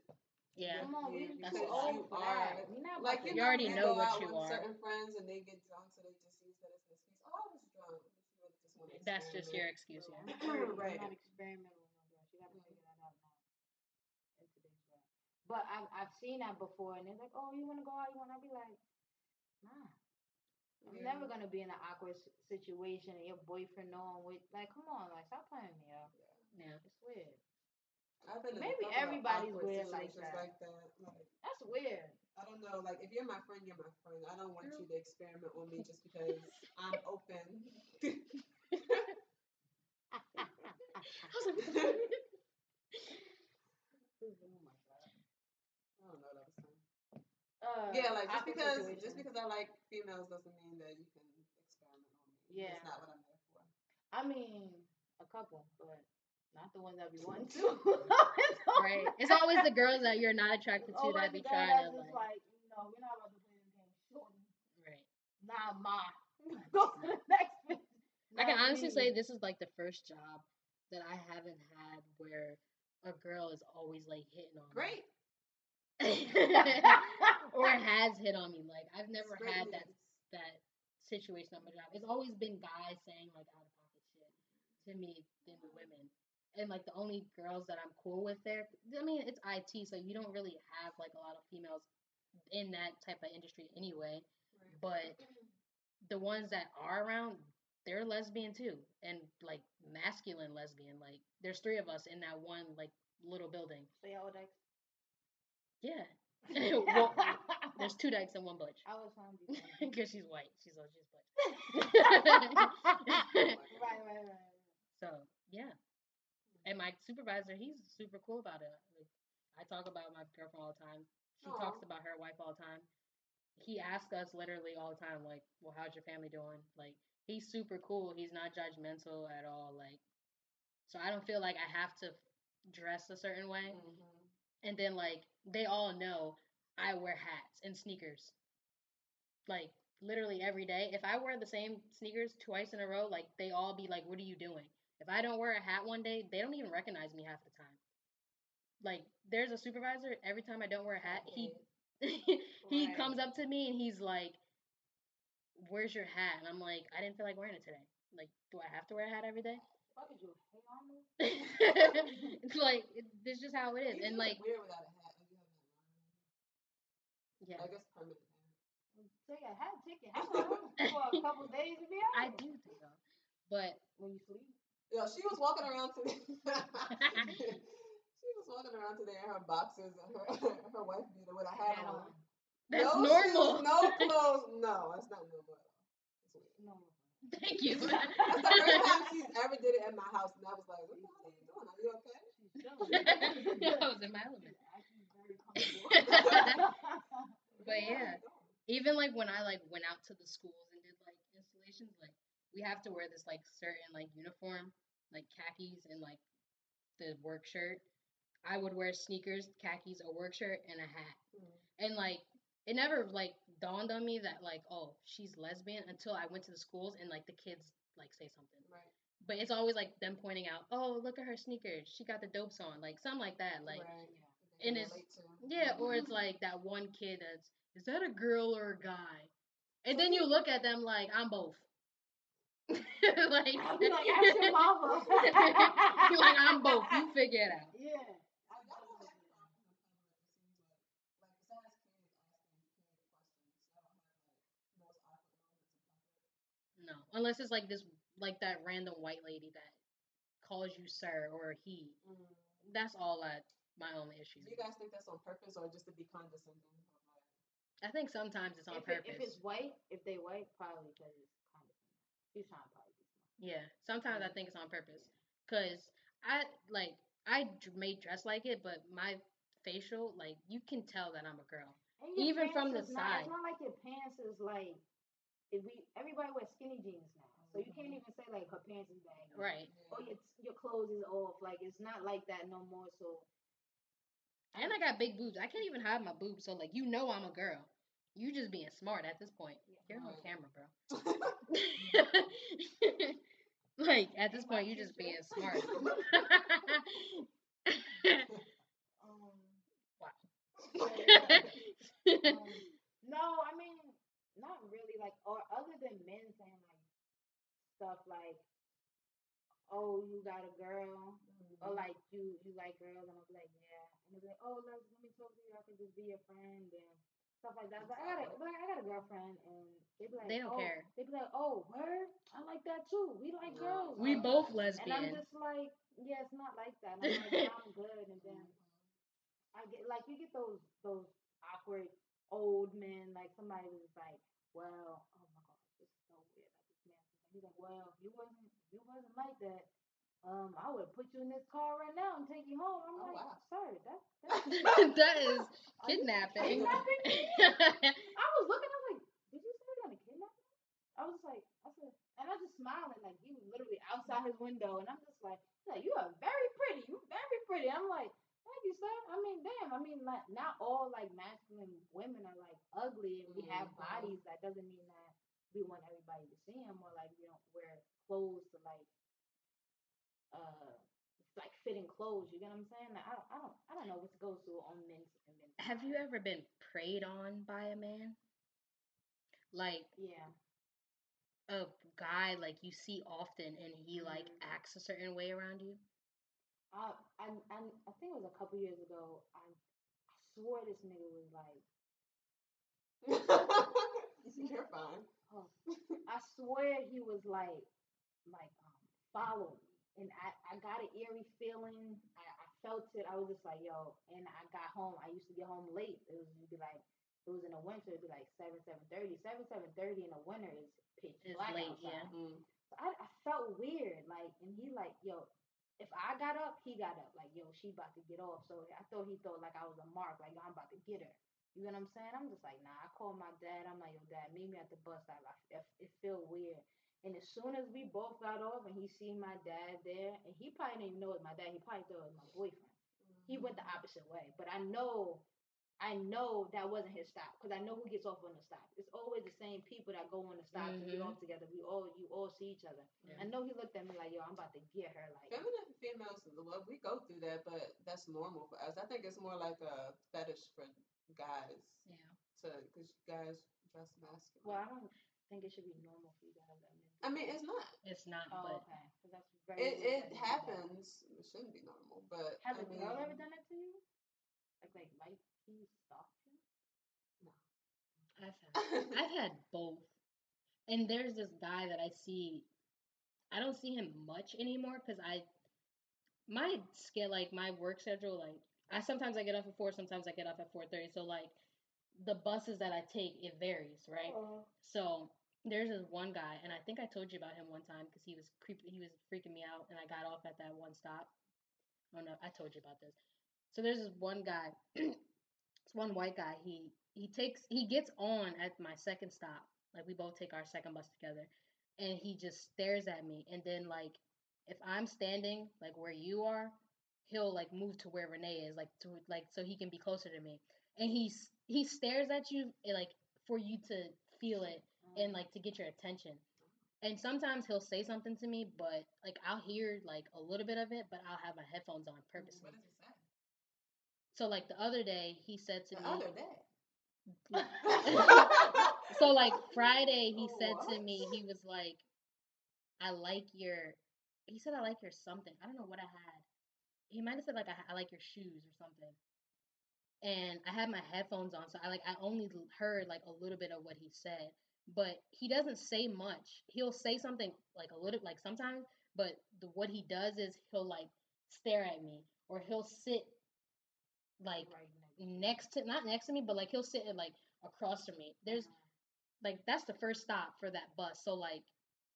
yeah. Come on, we That's too because you old for are not like you, You already you know what out you with are. certain friends and they get drunk, so they just use that as an excuse. Oh, I was drunk. But you really just want to That's just your excuse, yeah. sorry, I'm Right. not experimental with no girl. She got to figure mm-hmm. that out now in today's world. But I've I've seen that before, and they're like, "Oh, you want to go out? You want?" to be like, "Nah." I'm Yeah. never gonna be in an awkward situation and your boyfriend knowing what. Like, come on, like, stop playing me up. Yeah. It's weird. I've been in a Maybe everybody's weird like that. like that. Like, That's weird. I don't know. Like, if you're my friend, you're my friend. I don't want you to experiment on me just because I'm open. I don't know. That was fun. Uh, Yeah, like just because situation. just because I like females doesn't mean that you can experiment on me. Yeah. That's not what I'm there for. I mean, a couple, but not the ones that we want to. Right. It's always the girls that you're not attracted to Always that be trying to like, like, you know, we're not about to play this game. Right. Nah, ma. Go to the next. I can honestly me. say this is like the first job that I haven't had where a girl is always like hitting on me. Great. or has hit on me. Like I've never had that that situation on my job. It's always been guys saying like out of pocket shit to me than the women. And like the only girls that I'm cool with there, I mean it's IT, so you don't really have like a lot of females in that type of industry anyway. But the ones that are around, they're lesbian too, and like masculine lesbian. Like there's three of us in that one like little building. So y'all like, Yeah. well, there's two dykes and one butch. I was trying to. Because she's white. She's oh, she's butch. right, right, right, right. so yeah. And my supervisor, he's super cool about it. Like, I talk about my girlfriend all the time. She talks about her wife all the time. He asks us literally all the time, like, "Well, how's your family doing?" Like, he's super cool. He's not judgmental at all. Like, so I don't feel like I have to dress a certain way. Mhm. And then like they all know I wear hats and sneakers. Like literally every day. If I wear the same sneakers twice in a row, like they all be like, "What are you doing?" If I don't wear a hat one day, they don't even recognize me half the time. Like there's a supervisor. Every time I don't wear a hat, he mm-hmm. he Right. comes up to me and he's like, "Where's your hat?" And I'm like, "I didn't feel like wearing it today." Like, do I have to wear a hat every day? Fuck is you, hey, Arnold? it's like it, this is just how it is. You And like, look weird without a hat. Like you have that. yeah, I guess permanent hat. Mm, take a hat, take your hat off for a couple days to be out. I do think so. But When you sleep. Yo, she was walking around today. she was walking around today in her boxers and her her wife beater with a hat Hat on. on. that's no normal. Shoes, no clothes. No, that's not normal. It's weird. No. Thank you. That's the first time she's ever did it at my house, and I was like, "What the hell are you doing? Are you okay?" She's chilling. I was in my element. Actually very comfortable. But yeah, even like when I like went out to the schools and did like installations, like we have to wear this like certain like uniform, like khakis and like the work shirt. I would wear sneakers, khakis, a work shirt, and a hat. Mm. And like it never like dawned on me that like oh she's lesbian until I went to the schools and like the kids like say something. Right. But it's always like them pointing out, oh look at her sneakers, she got the dopes on, like something like that, like. right. and it's- relate to. Yeah, or it's like that one kid that's is that a girl or a guy? And then you look at them like I'm both. like, I'll be like, ask your mama. like I'm both. You figure it out. Yeah. Like, y'all don't like talking in public, it seems like. Like, besides kids asking kid questions, y'all don't have, like, most awkward moments in public. No, unless it's like this, like that random white lady that calls you sir or he. Mm-hmm. That's all I my only issue. Do you guys think that's on purpose or just to be condescending? I think sometimes it's on If, it, purpose. if it's white, if they white, probably because it's kind of. He's trying to probably be smart. Yeah, sometimes I think it's on purpose. Cause I like I d- may dress like it, but my facial, like you can tell that I'm a girl. Even from the not, side. It's not like your pants is like. If we everybody wears skinny jeans now, so you can't mm-hmm. even say like her pants is baggy. Right. Or your your clothes is off. Like it's not like that no more. So And I got big boobs. I can't even hide my boobs, so like you know I'm a girl. You just being smart at this point. You're on camera, bro. like at this point, you just being smart. um. wow. um, no, I mean, not really. Like, or other than men saying like stuff like, "Oh, you got a girl," or like, "You you like girls," and be like, "Yeah," and they'll be like, "Oh, let's let me talk to you. I can just be your friend and stuff like that." But I got a but I got a girlfriend, and they be like, They don't oh, care. They be like, "Oh, word, I like that too. We like No. girls." we like- both And I'm just like, yeah, it's not like that. And I'm like, I'm good. And then I get like you get those those awkward old men. Like somebody was like, well, oh my god, this is so weird. Like this man, he's like, well, if you wasn't if you wasn't like that. Um, I would put you in this car right now and take you home. I'm Oh, like, wow. sir, that, that's that is kidnapping. kidnapping? I was looking, I was like, did you say you're gonna kidnap me? I was like, I said, and I was just smiling, like he was literally outside his window, and I'm just like, like, you are very pretty, you very pretty. I'm like, thank you, sir. I mean, damn. I mean, like, not all like masculine women are like ugly, and we have Mhm. bodies. That doesn't mean that we want everybody to see them, or like we don't wear clothes to like, uh. Like fitting clothes, you get what I'm saying? Like, I don't, I don't, I don't know what goes through on men's and men's. Have you ever been preyed on by a man? Like Yeah. a guy like you see often and he like Mhm. acts a certain way around you? I, I, I, I think it was a couple years ago. I, I swore this nigga was like, You're fine. oh, I swear he was like, like, um, follow me. And I, I got an eerie feeling. I, I felt it. I was just like, yo. And I got home. I used to get home late. It was it'd be like, it was in the winter. It'd be like seven, seven thirty. Seven, seven thirty in the winter is pitch It's black late, outside. yeah. Mm. So I, I felt weird, like, and he like, yo, if I got up, he got up, like, yo, she about to get off. So I thought he thought like I was a mark, like I'm about to get her. You know what I'm saying? I'm just like, nah. I called my dad. I'm like, yo, dad, meet me at the bus stop. I, it, it feel weird. And as soon as we both got off, and he seen my dad there, and he probably didn't even know it was my dad. He probably thought it was my boyfriend. He went the opposite way, but I know. I know that wasn't his stop because I know who gets off on the stop. It's always the same people that go on the stop to get Mhm. off together. We all you all see each other. Yeah. I know he looked at me like, yo, I'm about to get her. Like, Feminine females, we go through that, but that's normal for us. I think it's more like a fetish for guys Yeah. to, because guys dress masculine. well, I don't think it should be normal for you guys. Do I mean, it's not. It's not, oh, but okay, 'cause that's very. It it that he did that. happens. It shouldn't be normal, but Has I a girl mean, ever done that to you? Like, like, like he stalked you? No. I've had I've had both. And there's this guy that I see. I don't see him much anymore because I, my schedule, like my work schedule, like I sometimes I get off at four, sometimes I get off at four thirty. So like, the buses that I take it varies, right? Oh. So there's this one guy, and I think I told you about him one time because he was creepy, he was freaking me out, and I got off at that one stop. Oh no, I told you about this. So there's this one guy, this one white guy. He he takes he gets on at my second stop. Like we both take our second bus together, and he just stares at me. And then like if I'm standing like where you are, he'll like move to where Renee is, like to like so he can be closer to me. And he's he stares at you eh, like for you to feel it and like to get your attention. And sometimes he'll say something to me, but like I'll hear like a little bit of it, but I'll have my headphones on purposely. what does he say? So like the other day, he said to The me. other day. so like Friday, he said to me, he was like, "I like your he said I like your something. I don't know what I had. He might have said like I, I like your shoes or something. And I had my headphones on, so I like I only heard like a little bit of what he said. But he doesn't say much. He'll say something like a little like sometimes, but the, what he does is he'll like stare at me or he'll sit like Right next next to not next to me, but like he'll sit like across from me. There's uh-huh. like that's the first stop for that bus. So like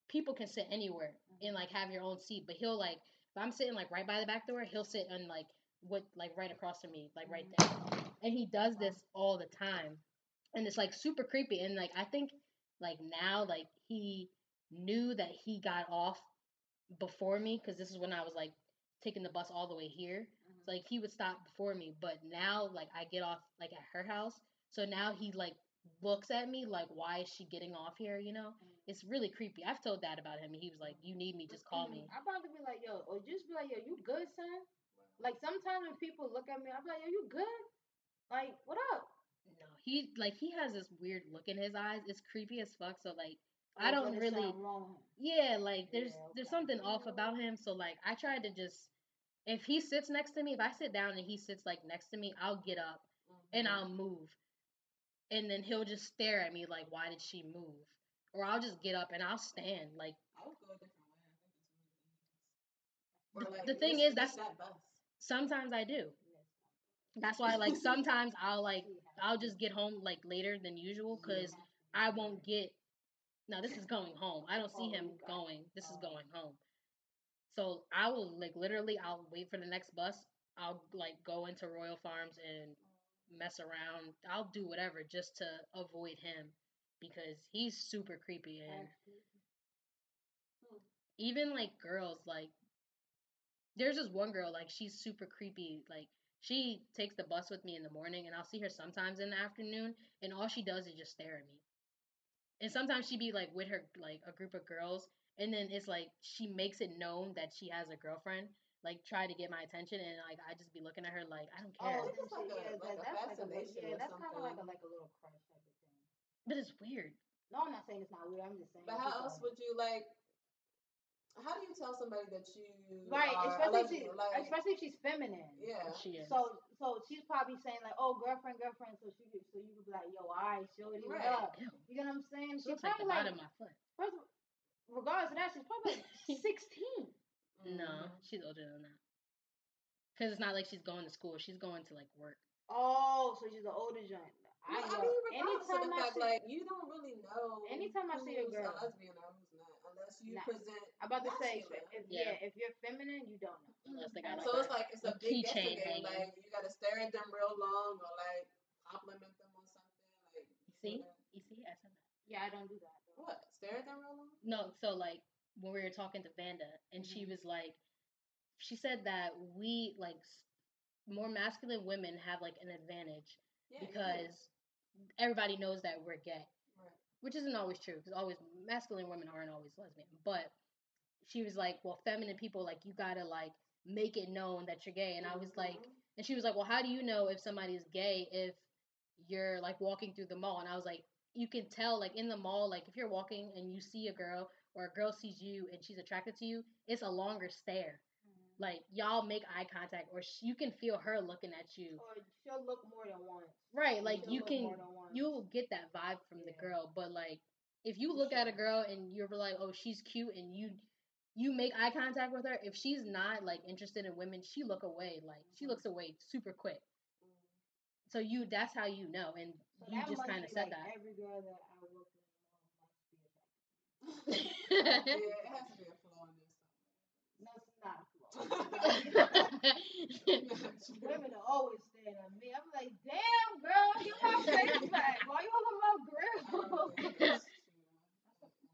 people can sit anywhere and mm-hmm. like have your own seat, but he'll like if I'm sitting like right by the back door, he'll sit on like what like right across from me, like right mm-hmm. there. And he does this all the time. And it's like super creepy and like I think like now like he knew that he got off before me cuz this is when I was like taking the bus all the way here. So, mm-hmm. like he would stop before me, but now like I get off like at her house. So now he like looks at me like why is she getting off here, you know? Mm-hmm. It's really creepy. I've told dad about him and he was like, You need me, just call me. I'm about to be like, yo, or just be like, yo, you good, son? Like sometimes when people look at me, I'm like, yo, you good? Like, what up? He like he has this weird look in his eyes. It's creepy as fuck. So like I don't really wrong? Yeah, like there's Yeah, there's something off about him. So like I try to just if he sits next to me, if I sit down and he sits like next to me, I'll get up and mm-hmm. I'll move. And then he'll just stare at me like, why did she move? Or I'll just get up and I'll stand. Like I would go a different way. I think that's really dangerous. Or The- the thing is, that's- that sometimes I do. That's why like sometimes I'll like I'll just get home like later than usual because I won't get. No, this is going home. I don't see him going. This is going home. So I will like literally. I'll wait for the next bus. I'll like go into Royal Farms and mess around. I'll do whatever just to avoid him because he's super creepy and even like girls like there's this one girl like she's super creepy like she takes the bus with me in the morning and i'll see her sometimes in the afternoon and all she does is just stare at me and sometimes she'd be like with her like a group of girls and then it's like she makes it known that she has a girlfriend like try to get my attention and like i just be looking at her like i don't care Oh, it's like a- yeah, like that's like a fascination yeah, or that's kind of like a something. like a little crush type of thing. but it's weird No, I'm not saying it's not weird. I'm just saying. But how else going. would you like? How do you tell somebody that you Right, are especially if she, like, especially if she's feminine. yeah, she is So, so she's probably saying like, "Oh, girlfriend, girlfriend." So she, so you could be like, "Yo, alright, shorty, what Right. up?" Ew, You know what I'm saying? she She's looks like the probably bottom like, of my foot first, of- regardless of that, she's probably like 16. Mm-hmm. no she's older than that because it's not like she's going to school she's going to like work Oh, so she's an older joint. Well, I yo, mean, regardless of anytime the I fact, see, like you don't really know. Anytime I see a who's girl- a lesbian or who's not, unless you Nah. present. I'm about to say, masculine. if Yeah. yeah, if you're feminine, you don't know. unless they got So like So it's like it's a a big keychain guessing game. Like you gotta stare at them real long or like compliment them on something. Like You see? whatever. You see? I said that. Yeah, I don't do that. Though. What? Stare at them real long? No, so like when we were talking to Vanda, and she Mhm. was like, she said that we like more masculine women have like an advantage Yeah, you do. because everybody knows that we're gay, Right. Which isn't always true because always masculine women aren't always lesbian. But she was like, well, feminine people like you gotta like make it known that you're gay, and I was like, Mhm. and she was like, well, how do you know if somebody's gay if you're like walking through the mall? And I was like, you can tell like in the mall, like if you're walking and you see a girl or a girl sees you and she's attracted to you, it's a longer stare. Like y'all make eye contact, or sh- you can feel her looking at you. Or she'll look more than once. Right, like She'll you can, more than once. you'll get that vibe from the girl. But like, if you look at a girl and you're like, oh, she's cute, and you you make eye contact with her, if she's not like interested in women, she look away. Like she Mhm. looks away super quick. So you, that's how you know, and So you just kind of said like Every girl that I work with must be attracted. that. yeah, it has to be a flaw in there No, it's not a flaw. somewhere. Women are always staring at me. I'm like, damn, girl, get my face back. Why you looking at my I don't grill?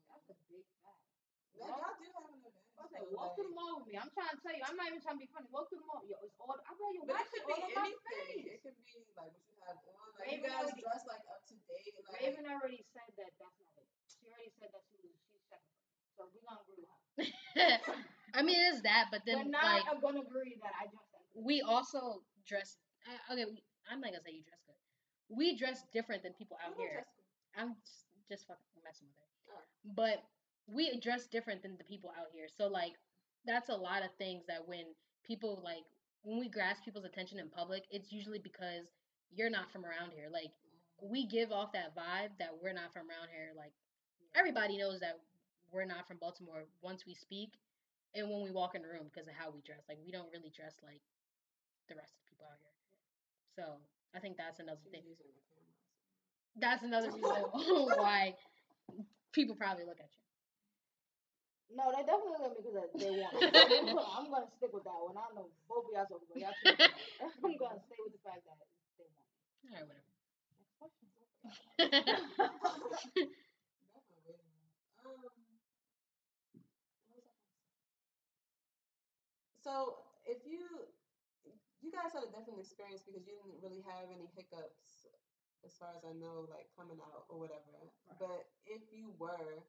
that's a big fact. Y'all do have an. I was like, walk through the mall with me. I'm trying to tell you. I'm not even trying to be funny. Walk through the mall. Yo, it's all. I'm like, yo, But it could all be anything. face? It could be like what you have on. Like Raven you guys already- dress like up to date. Like Raven already said that that's not it. She already said that she was she's me. So we're gonna with her. I mean, it is that, but then not like uh, gonna agree that I dress we also dress. Uh, okay, we, I'm not gonna say you dress good. We dress different than people out here. I'm just, just fucking messing with it. Oh. But we dress different than the people out here. So like that's a lot of things that when people like when we grasp people's attention in public, it's usually because you're not from around here. Like we give off that vibe that we're not from around here. Like everybody knows that we're not from Baltimore once we speak and when we walk in the room because of how we dress. Like we don't really dress like the rest of the people out here. So I think that's another thing. That's another reason why people probably look at you. No, they definitely look at me because they want. I'm gonna stick with that one. I don't know both of y'all talking about y'all. I'm gonna stay with the fact that they want. All right, whatever. Next question. Definitely. Um, what was I gonna say? So if you you guys had a different experience because you didn't really have any hiccups as far as I know, like coming out or whatever. But if you were,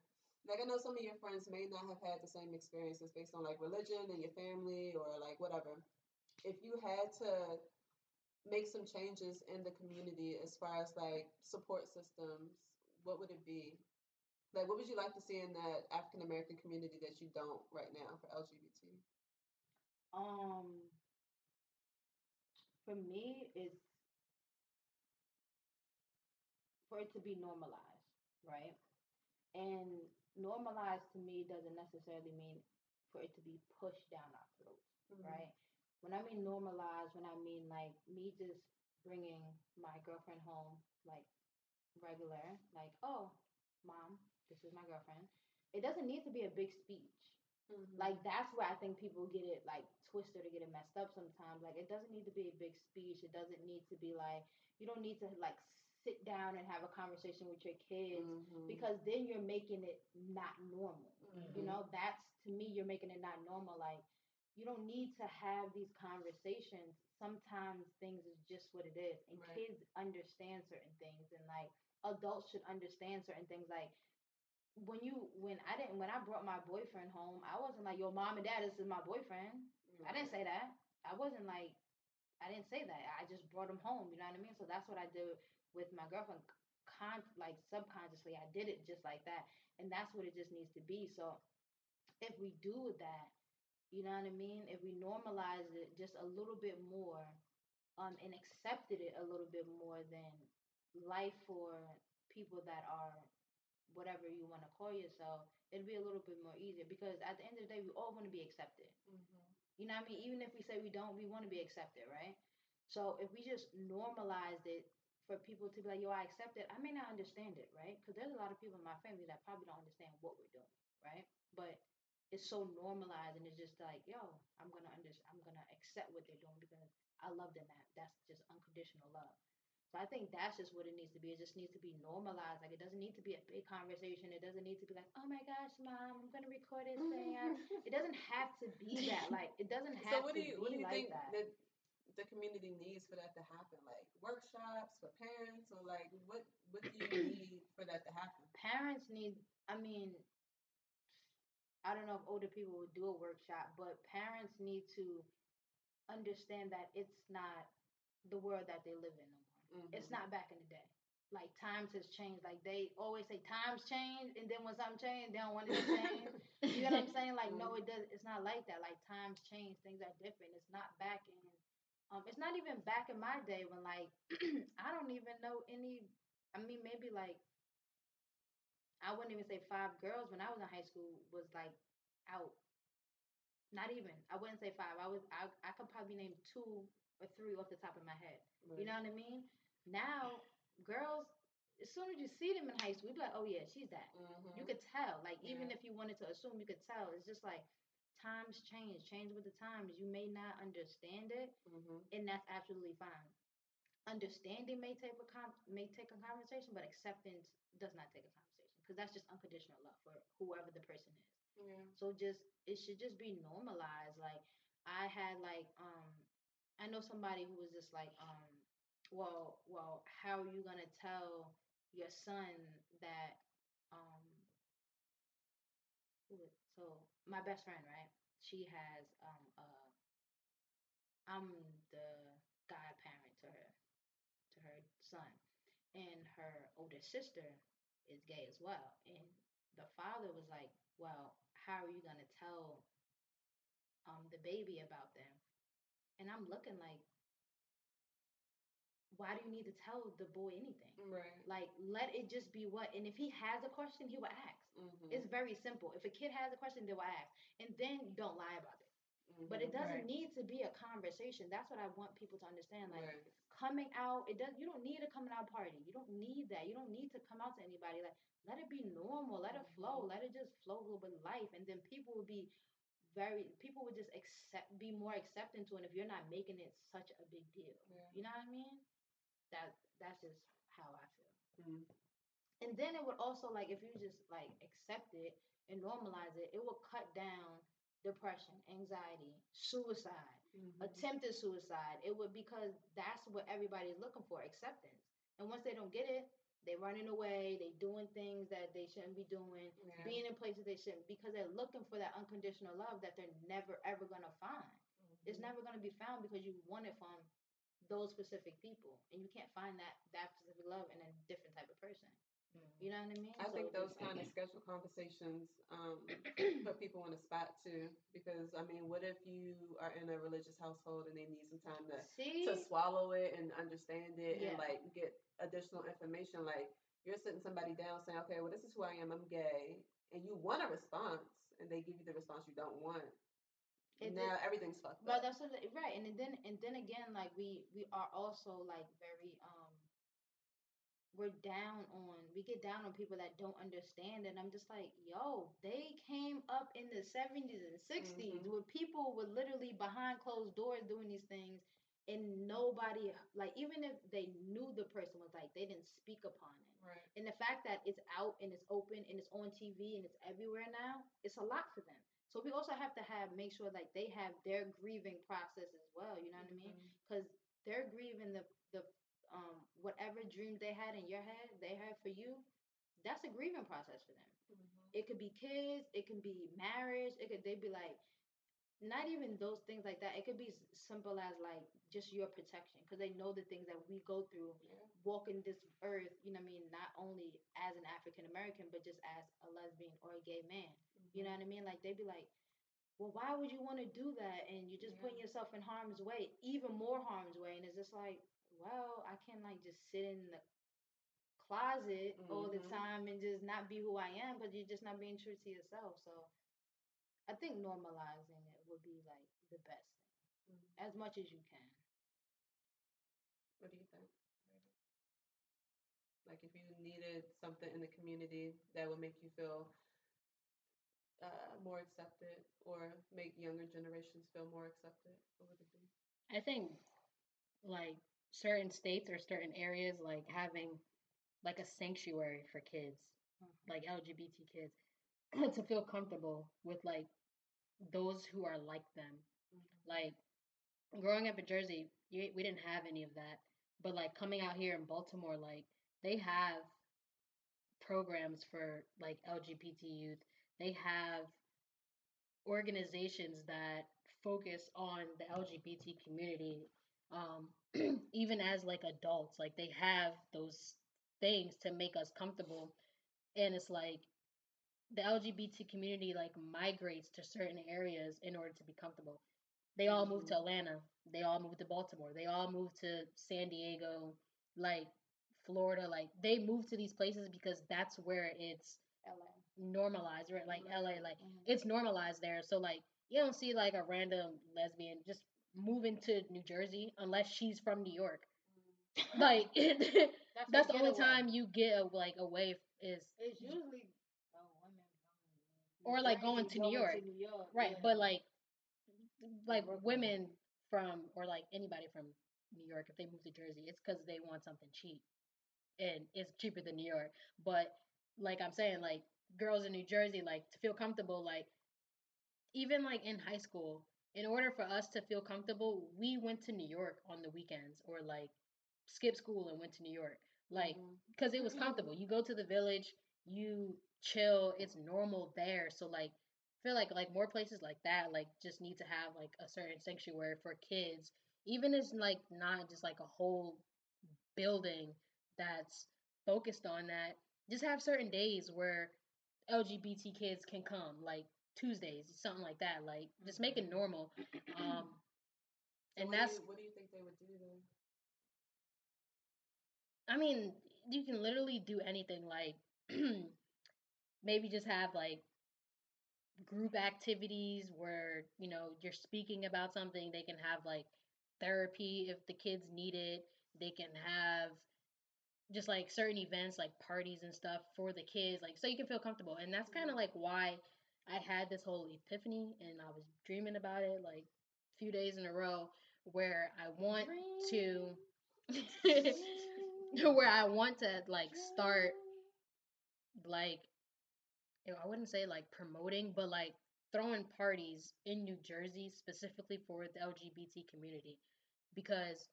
like I know some of your friends may not have had the same experiences based on like religion and your family or like whatever. If you had to make some changes in the community as far as like support systems, what would it be? Like what would you like to see in that African American community that you don't right now for LGBT? Um, for me, it's for it to be normalized, right? And normalized to me doesn't necessarily mean for it to be pushed down our throats, Mhm. right? When I mean normalized, when I mean like me just bringing my girlfriend home like regular, like, oh, mom, this is my girlfriend. It doesn't need to be a big speech. Mhm. Like that's where I think people get it like twisted or get it messed up sometimes. Like it doesn't need to be a big speech. It doesn't need to be like you don't need to like sit down and have a conversation with your kids Mhm. because then you're making it not normal. You Mhm. know, that's to me you're making it not normal. Like you don't need to have these conversations. Sometimes things is just what it is. And Right. kids understand certain things and like adults should understand certain things. Like when you when I didn't when I brought my boyfriend home, I wasn't like, yo, mom and dad, this is my boyfriend. I didn't say that. I wasn't like I didn't say that. I just brought him home, you know what I mean? So that's what I did with my girlfriend. Con like subconsciously I did it just like that. And that's what it just needs to be. So if we do that, you know what I mean? If we normalize it just a little bit more, um, and accepted it a little bit more than life for people that are whatever you want to call yourself, it'd be a little bit more easier because at the end of the day, we all want to be accepted. Mhm. You know what I mean? Even if we say we don't, we want to be accepted, right? So if we just normalized it for people to be like, yo, I accept it, I may not understand it, right? Because there's a lot of people in my family that probably don't understand what we're doing, right? But it's so normalized and it's just like, yo, I'm gonna under I'm gonna accept what they're doing because I love them that that's just unconditional love. So I think that's just what it needs to be. It just needs to be normalized. Like it doesn't need to be a big conversation. It doesn't need to be like, oh my gosh, mom, I'm gonna record this thing. It doesn't have to be that. Like it doesn't have. So have what to do you be what do you like think that. that the community needs for that to happen? Like workshops for parents or like what what do you need for that to happen? Parents need. I mean, I don't know if older people would do a workshop, but parents need to understand that it's not the world that they live in no more. It's not back in the day. Like times has changed. Like they always say times change, and then when something change, they don't want it to change. You know what I'm saying? Like no, it does. It's not like that. Like times change, things are different. It's not back in. Um, it's not even back in my day when like I don't even know any. I mean, maybe like I wouldn't even say five girls when I was in high school was like out. Not even. I wouldn't say five. I was. I I could probably name two or three off the top of my head. You know what I mean? Now, girls, as soon as you see them in high school, you be like, oh yeah, she's that. Mhm. You could tell. Like even if you wanted to assume, you could tell. It's just like times change, change with the times. You may not understand it, Mhm. and that's absolutely fine. Understanding may take a com- may take a conversation, but acceptance does not take a conversation because that's just unconditional love for whoever the person is. Yeah. So just it should just be normalized. Like I had like um I know somebody who was just like um well well how are you gonna tell your son that um so my best friend right she has um uh I'm the godparent to her to her son and her older sister is gay as well and the father was like well how are you gonna tell um the baby about them. And I'm looking like, why do you need to tell the boy anything? Right. Like, let it just be what. And if he has a question, he will ask. Mm-hmm. It's very simple. If a kid has a question, they will ask. And then don't lie about it. But it doesn't Right. need to be a conversation. That's what I want people to understand. Like, right. coming out it does you don't need a coming out party you don't need that you don't need to come out to anybody like let it be normal let it flow let it just flow with life and then people will be very people would just accept be more accepting to it if you're not making it such a big deal Yeah. you know what i mean that that's just how i feel Mhm. and then it would also like if you just like accept it and normalize it it will cut down depression anxiety suicide Mhm. attempted suicide. It would because that's what everybody's looking for, acceptance. And once they don't get it, they're running away, they doing things that they shouldn't be doing, Yeah. being in places they shouldn't because they're looking for that unconditional love that they're never ever gonna find. It's Mhm. never gonna be found because you want it from those specific people. And you can't find that that specific love in a different type of person. You know what I mean? I So think those kind of scheduled conversations um, put people on the spot too. Because I mean, what if you are in a religious household and they need some time to See to swallow it and understand it Yeah. and like get additional information? Like you're sitting somebody down saying, "Okay, well, this is who I am. I'm gay," and you want a response, and they give you the response you don't want. It now everything's fucked But up. that's what, right, and then and then again, like we we are also like very um we're down on we get down on people that don't understand, and I'm just like, yo, they came up in the 70s and 60s Mhm. where people were literally behind closed doors doing these things, and nobody like even if they knew the person was like they didn't speak upon it. Right. And the fact that it's out and it's open and it's on TV and it's everywhere now, it's a lot for them. So we also have to have make sure like they have their grieving process as well. You know what I mean? Because they're grieving the the um whatever dream they had in your head, they had for you. That's a grieving process for them. Mhm. It could be kids, it can be marriage. It could they be like not even those things like that. It could be simple as like just your protection because they know the things that we go through Yeah. walking this earth, you know what I mean, not only as an African American, but just as a lesbian or a gay man. You know Mm-hmm. what I mean? Like they'd be like, Well, why would you want to do that? And you're just putting yourself in harm's way, even more harm's way. And it's just like, well, I can't like just sit in the closet all the Mhm. time and just not be who I am because you're just not being true to yourself. So I think normalizing it would be like the best thing. Mhm. As much as you can. What do you think? Like if you needed something in the community that would make you feel uh, more accepted or make younger generations feel more accepted, what would it be? I think like certain states or certain areas like having like a sanctuary for kids, Mhm. like LGBT kids, to feel comfortable with like those who are like them. Like growing up in Jersey, you, we didn't have any of that. But like coming out here in Baltimore, like they have programs for like LGBT youth. They have organizations that focus on the LGBT community. Um, even as like adults, like they have those things to make us comfortable. And it's like the LGBT community like migrates to certain areas in order to be comfortable. They all move to Atlanta. They all move to Baltimore. They all move to San Diego, like Florida. Like they move to these places because that's where it's. Normalized, right? Like LA, like Mhm. it's normalized there. So like you don't see like a random lesbian just moving to New Jersey unless she's from New York. Like That's, that's the only getaway. time you get a, like away is It's usually Or, like, going to New York. New York. right, yeah. but like like Brooklyn. women from or like anybody from New York if they move to Jersey, it's because they want something cheap, and it's cheaper than New York. But like I'm saying, like girls in New Jersey, like to feel comfortable, like even like in high school, in order for us to feel comfortable, we went to New York on the weekends or like skipped school and went to New York, like mm-hmm. because it was mm-hmm. comfortable. You go to the village, you chill, it's normal there. So like I feel like like more places like that like just need to have like a certain sanctuary for kids. Even if it's like not just like a whole building that's focused on that. Just have certain days where LGBT kids can come. Like Tuesdays, something like that. Like just make it normal. Um, and what that's do you, what do you think they would do then? I mean, you can literally do anything like maybe just have like group activities where, you know, you're speaking about something, they can have like therapy if the kids need it. They can have just like certain events like parties and stuff for the kids like so you can feel comfortable. And that's kind of like why I had this whole epiphany and I was dreaming about it like a few days in a row where I want to where I want to like start like you know, I wouldn't say like promoting, but like throwing parties in New Jersey specifically for the LGBT community because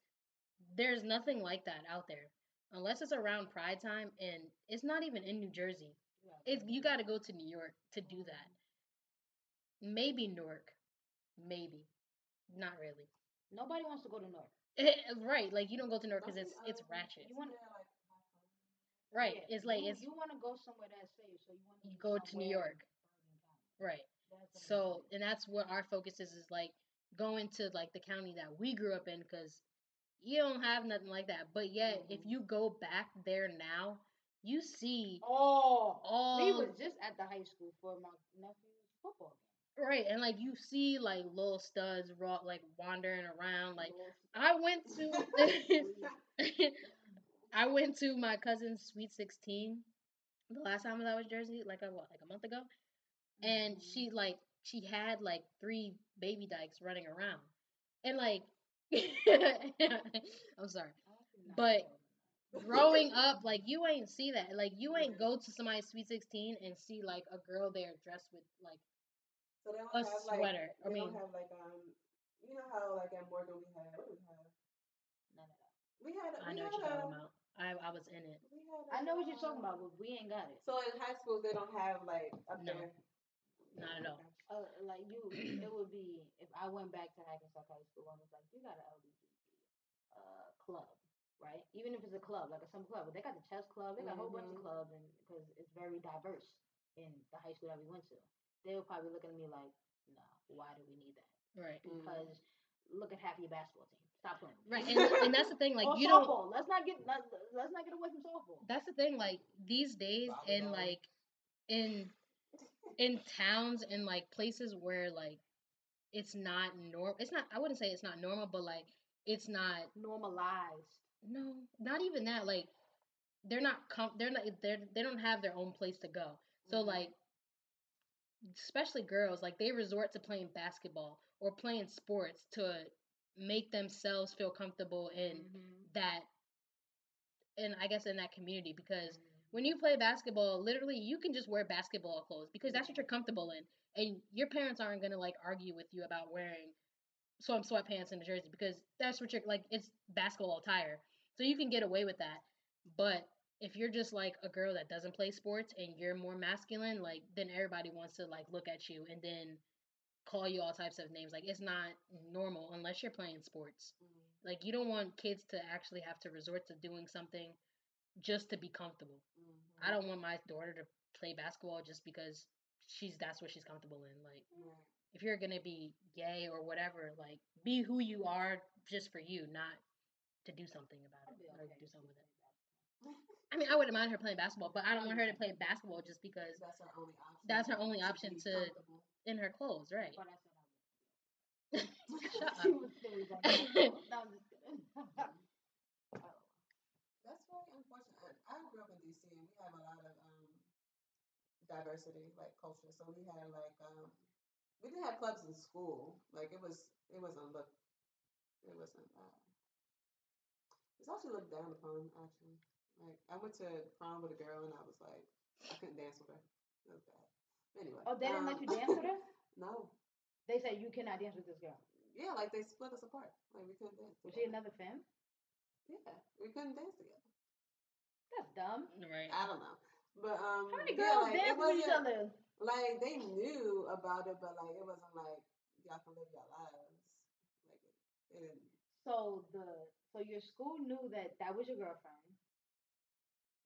there's nothing like that out there unless it's around Pride time and it's not even in New Jersey. It's you got to go to New York to do that. Mm-hmm. Maybe Newark, maybe, not really. Nobody wants to go to North. Eh, eh, right, like you don't go to Newark because it's it's uh, ratchet. You want like. Right, yeah, it's like you, it's you want to go somewhere that's safe, so you want to go to New York. right. So, and that's what our focus is is like going to like the county that we grew up in because you don't have nothing like that. But yet, if Mhm. you go back there now, you see Oh, all we was just at the high school for my nephew's football right, and like you see like little studs raw like wandering around. Like I went to, I went to my cousin's sweet sixteen the last time that I was Jersey, like a what, like a month ago, and Mhm. she like she had like three baby dykes running around, and like I'm sorry. I do not but- growing up, like you ain't see that. Like you ain't go to somebody's sweet sixteen and see like a girl there dressed with like So they don't a have like sweater. I mean, don't have like um you know how like at Morgan we had what we have? None of that. We had a- I we know what you're talking about. I I was in it. we had I know what you're talking about, but we ain't got it. So in high school, they don't have like up No. there. Not at all. Uh, like you, it would be if I went back to Hackensack High School and was like, you got an LGBT uh, club, right? Even if it's a club, like a some club, but they got the chess club, they got a whole bunch of Mhm. clubs, and because it's very diverse in the high school that we went to, they would probably look at me like, no, why do we need that? Right. Because look at half your basketball team. Stop playing. Right. And, and that's the thing. Like or you don't. Let's not get let, let's not get away from softball. That's the thing. Like these days, in Volleyball. like in in towns and like places where like it's not normal. It's not. I wouldn't say it's not normal, but like it's not. Normalized. No, not even that. Like they're not. Com- they're not. They're they don't have their own place to go. So Mhm. like, especially girls, like they resort to playing basketball or playing sports to make themselves feel comfortable in Mhm. that. And I guess in that community because Mhm. When you play basketball, literally you can just wear basketball clothes because that's what you're comfortable in, and your parents aren't gonna like argue with you about wearing some sweatpants and a jersey because that's what you're like. It's basketball attire, so you can get away with that. But if you're just like a girl that doesn't play sports and you're more masculine, like then everybody wants to like look at you and then call you all types of names. Like it's not normal unless you're playing sports. Mhm. Like you don't want kids to actually have to resort to doing something just to be comfortable. Mhm. I don't want my daughter to play basketball just because she's that's what she's comfortable in. Like Right. if you're gonna be gay or whatever, like be who you are just for you, not to do something about it or okay do something with it. I mean, I wouldn't mind her playing basketball, but I don't want her to play basketball just because That's her only option. That's her only to option to- in her clothes, right? But I said I Shut up. was silly, but no, I'm just kidding. Oh. That's very unfortunate. I I grew up in DC and we have a lot of um diversity, like culture. So we had like um we didn't have clubs in school. Like it was it wasn't looked it wasn't uh it's actually looked down upon actually. Like I went to prom with a girl and I was like I couldn't dance with her. It was bad. Anyway. Oh, they didn't let um, you dance with her? No. They said you cannot dance with this girl. Yeah, like they split us apart. Like we couldn't dance. Was she together. another femme? Yeah, we couldn't dance together. That's dumb. Right. I don't know. But um How many yeah, girls like, it dance with each other? Like they knew about it, but like it wasn't like y'all can live your lives. Like it, it. So the so your school knew that that was your girlfriend.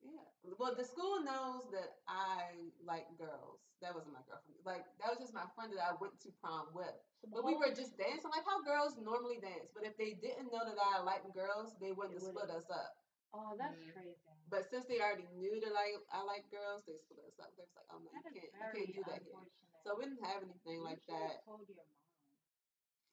Yeah. Well, the school knows that I like girls. That wasn't my girlfriend. Like that was just my friend that I went to prom with. But we were just dancing like how girls normally dance. But if they didn't know that I liked girls, they wouldn't They have split us up. Oh, that's Mhm. crazy. But since they already knew that I I like girls, they split us up. They was like, oh no, That you can't you can't do that here. So we didn't have anything You like that. Told your mom.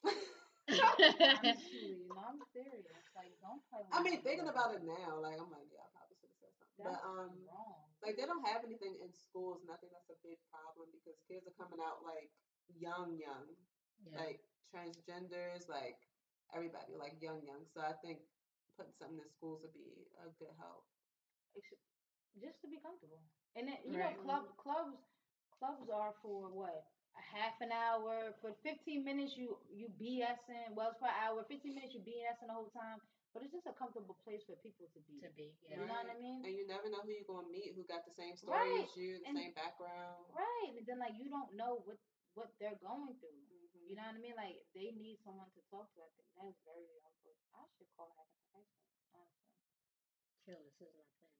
Honestly, no, I'm serious. Like, don't play. With I mean, thinking girl. about it now, like I'm like, yeah, I probably should have said something. That's but um, wrong. like they don't have anything in schools, and I think that's a big problem because kids are coming out like young, young, Yeah. like transgenders, like everybody, like young, young. So I think putting something in schools would be a good help. It should- just to be comfortable. And then you know, Right. club clubs clubs are for what a half an hour. For 15 minutes, you you BSing. Well, it's for an hour. 15 minutes, you BSing the whole time. But it's just a comfortable place for people to be. to be. You Yeah. know what I mean? And you never know who you're gonna meet, who got the same story Right. as you, the And- same background. Right. And then like you don't know what what they're going through. Mhm. You know what I mean? Like they need someone to talk to. I think that is very unfortunate. I should call High School. Honestly, Chill. This isn't our plan.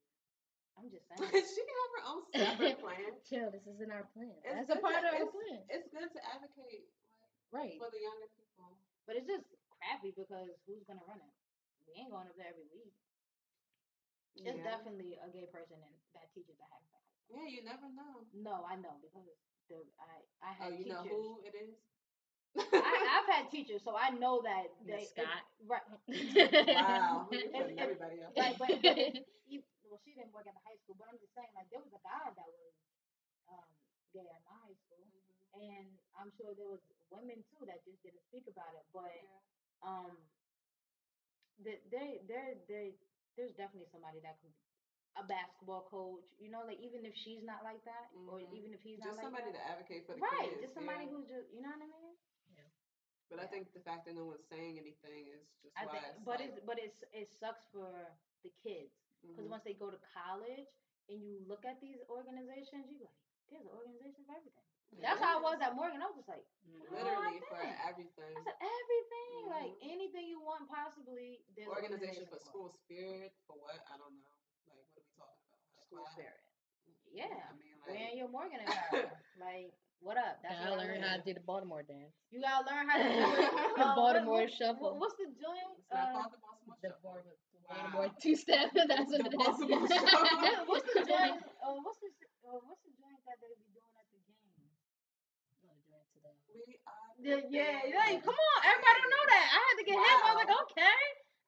I'm just saying. she can have her own separate plan. Chill. This isn't our plan. It's That's a part to- of our plan. It's good to advocate Right. for the younger people. But it's just crappy because who's gonna run it? We ain't going up there every week. It's yeah. definitely a gay person and that teacher that has that. Yeah, you never know. No, I know because the I I Oh, had you know who it is? I, I've had teachers, so I know that Yeah, they it- Scott. right. wow, you're If- putting if- everybody up. Like, but, but e- well, she didn't work at the high school, but I'm just saying, like, there was a guy that was um, gay at my high school, and I'm sure there was women too that just didn't speak about it. But um, they they they they there's definitely somebody that could a basketball coach, you know, like even if she's not like that, or Mhm. even if he's Just not like somebody that, to advocate for the right? kids. Just somebody yeah. who's just, you know what I mean? But I think the fact that no one's saying anything is just I why think, it's but like, it's but it's it sucks for the kids because mhm. once they go to college and you look at these organizations, you like, there's an organization for everything. That's how I was at Morgan. I was just like, literally for everything. I said everything, like Mhm. anything you want possibly. There's an Organization for for. school spirit for what? I don't know. Like what are we talking about? High School class? spirit. Yeah. I mean, Wearing like, your Morgan attire. like, what up? That's Gotta what I learn learned. how to do the Baltimore dance. You gotta learn how to do it. Uh, Baltimore what, what, shuffle. What, what's the joint? it's not Uh, called the Baltimore The Shuffle. Baltimore, Wow. Two step. That's what The it is. Baltimore Shuffle. yeah, what's the joint? Uh, what's the uh, what's the joint that they be doing at the games? We are Yeah, the yeah, best. yeah. Come on, everybody don't know that. I had to get hip. I was like, okay.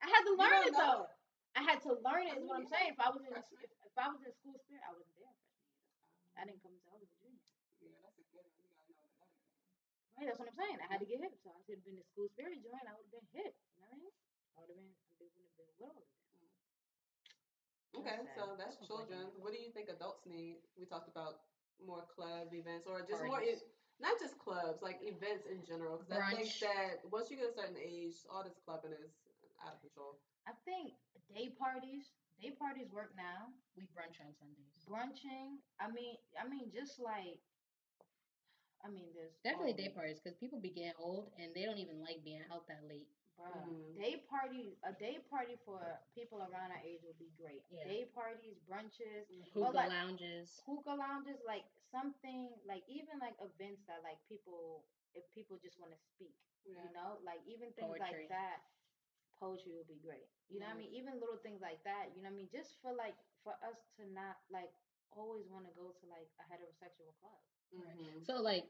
I had to learn don't it know though. I had to learn it. I Is mean, what I'm saying. If I was in freshman. If, I was in school spirit, I wasn't there freshman year. I didn't come until I was a junior. Yeah, that's a good one. You gotta know that. Right, that's what I'm saying. I had to get hip, so I should have been in school spirit joint. I would have been hip. You know what I mean? I would have been. I wouldn't have been with all of it. Okay, That's so that's children. What do you think adults need? We talked about more club events or just more, Parties. e- not just clubs, like events in general. Because I think that once you get a certain age, all this clubbing is out of control. I think day parties. Day parties work now. We brunch on Sundays. Brunching. I mean, I mean, just like. I mean, there's Definitely day parties because people be getting old and they don't even like being out that late. Bruh, Mhm. day party, a day party for people around our age would be great. Yeah. Day parties, brunches, Hookah like- lounges. hookah lounges, like something like even like events that like people, if people just want to speak, Yeah. you know, like even things Poetry. like that. Poetry would be great. You know what I mean? Even little things like that. You know what I mean? Just for like for us to not like always want to go to like a heterosexual club. Mhm. So like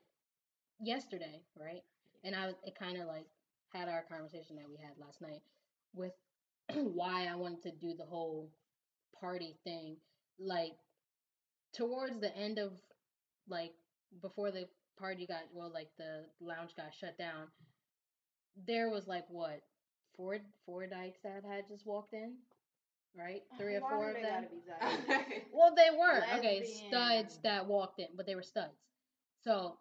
yesterday, right? And I was it kind of like had our conversation that we had last night with why I wanted to do the whole party thing. Like towards the end of like before the party got well, like the lounge got shut down. There was like what four four dykes that had just walked in, right? Oh, Three or Why four of them. gotta be dykes? Well, they were okay studs that walked in, but they were studs. So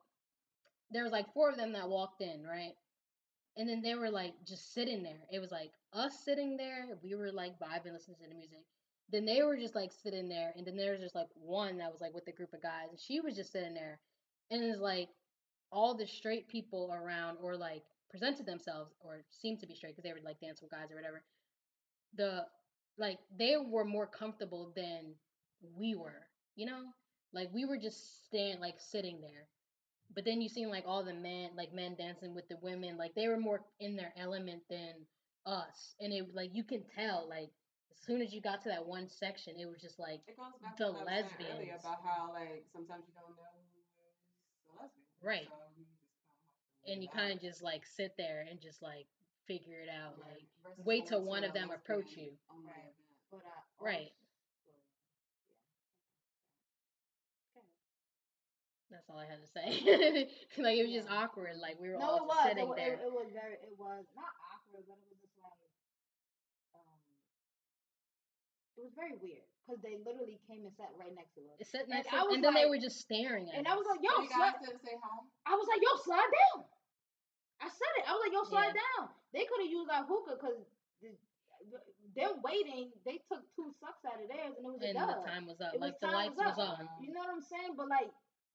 there was like four of them that walked in, right? And then they were like just sitting there. It was like us sitting there. We were like vibing, listening to the music. Then they were just like sitting there, and then there was just like one that was like with a group of guys, and she was just sitting there. And it's like all the straight people around, or like presented themselves, or seemed to be straight because they would like dance with guys or whatever. The like they were more comfortable than we were, you know, like we were just stand like sitting there. But then you seen like all the men, like men dancing with the women, like they were more in their element than us, and it like you can tell like as soon as you got to that one section, it was just like It goes back The to what I was saying earlier lesbians. about how like sometimes you don't know who is a lesbian. Right. So you just kind of have to and you kind of just like sit there and just like figure it out Right. like Versus wait till one of them approach lesbian you. only Right. event. But I Right. also- yeah. That's all i had to say like it was just awkward like we were No, all it just was. It, sitting there it, it was very. It was not awkward, but it was just like, um, it was very weird because they literally came and sat right next to us, It sat and next I to, was and then they were just staring at and us. I was like, "Yo, slide." say hi. I was like, "Yo, slide down." I said it. I was like, "Yo, slide Yeah. down." They could have used our hookah because them waiting. They took two sucks out of theirs, and it was and a the time was up It was like the lights was was, on You know what I'm saying? But like,